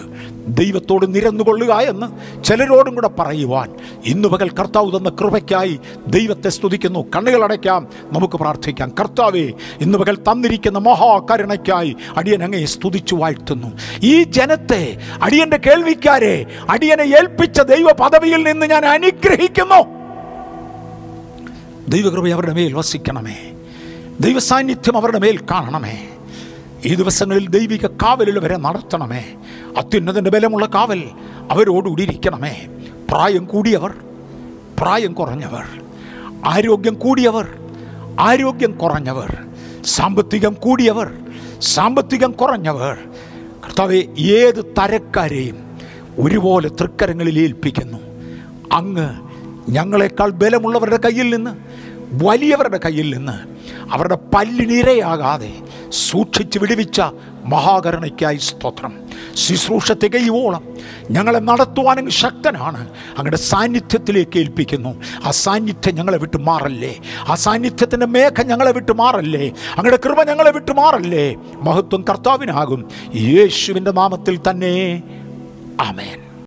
ദൈവത്തോട് നിരന്നുകൊള്ളുക എന്ന് ചിലരോടും കൂടെ പറയുവാൻ ഇന്ന് പകൽ കർത്താവ് തന്ന കൃപയ്ക്കായി ദൈവത്തെ സ്തുതിക്കുന്നു. കണ്ണുകളടയ്ക്കാം നമുക്ക് പ്രാർത്ഥിക്കാം. കർത്താവെ ഇന്ന് പകൽ തന്നിരിക്കുന്ന മഹാകരുണയ്ക്കായി അടിയൻ അങ്ങയെ സ്തുതിച്ചു വാഴ്ത്തുന്നു. ഈ ജനത്തെ അടിയന്റെ കേൾവിക്കാരെ അടിയനെ ഏൽപ്പിച്ച ദൈവ പദവിയിൽ നിന്ന് ഞാൻ അനുഗ്രഹിക്കുന്നു. ദൈവകൃപ അവരുടെ മേൽ വസിക്കണമേ. ദൈവസാന്നിധ്യം അവരുടെ മേൽ കാണണമേ. ഈ ദിവസങ്ങളിൽ ദൈവിക കാവലിൽ വരെ നടത്തണമേ. അത്യുന്നതിന്റെ ബലമുള്ള കാവൽ അവരോടുകൂടി ഇരിക്കണമേ. പ്രായം കൂടിയവർ പ്രായം കുറഞ്ഞവർ ആരോഗ്യം കൂടിയവർ ആരോഗ്യം കുറഞ്ഞവർ സാമ്പത്തികം കൂടിയവർ സാമ്പത്തികം കുറഞ്ഞവർ. കർത്താവ് ഏത് തരക്കാരെയും ഒരുപോലെ തൃക്കരങ്ങളിൽ ഏൽപ്പിക്കുന്നു. അങ്ങ് ഞങ്ങളെക്കാൾ ബലമുള്ളവരുടെ കയ്യിൽ നിന്ന് വലിയവരുടെ കയ്യിൽ നിന്ന് അവരുടെ പല്ലിനിരയാകാതെ സൂക്ഷിച്ച് വിടുവിച്ച മഹാകരുണയ്ക്കായി സ്തോത്രം. ശുശ്രൂഷ തികയുവോളം ഞങ്ങളെ നടത്തുവാനും ശക്തനാണ്. അങ്ങയുടെ സാന്നിധ്യത്തിലേക്ക് ഏൽപ്പിക്കുന്നു. ആ സാന്നിധ്യം ഞങ്ങളെ വിട്ടു മാറല്ലേ? ആ സാന്നിധ്യത്തിന്റെ മേഘ ഞങ്ങളെ വിട്ടു മാറല്ലേ? അങ്ങയുടെ കൃപ ഞങ്ങളെ വിട്ടു മാറല്ലേ? മഹത്വം കർത്താവിനാകും. യേശുവിന്റെ നാമത്തിൽ തന്നെ. ആമേൻ.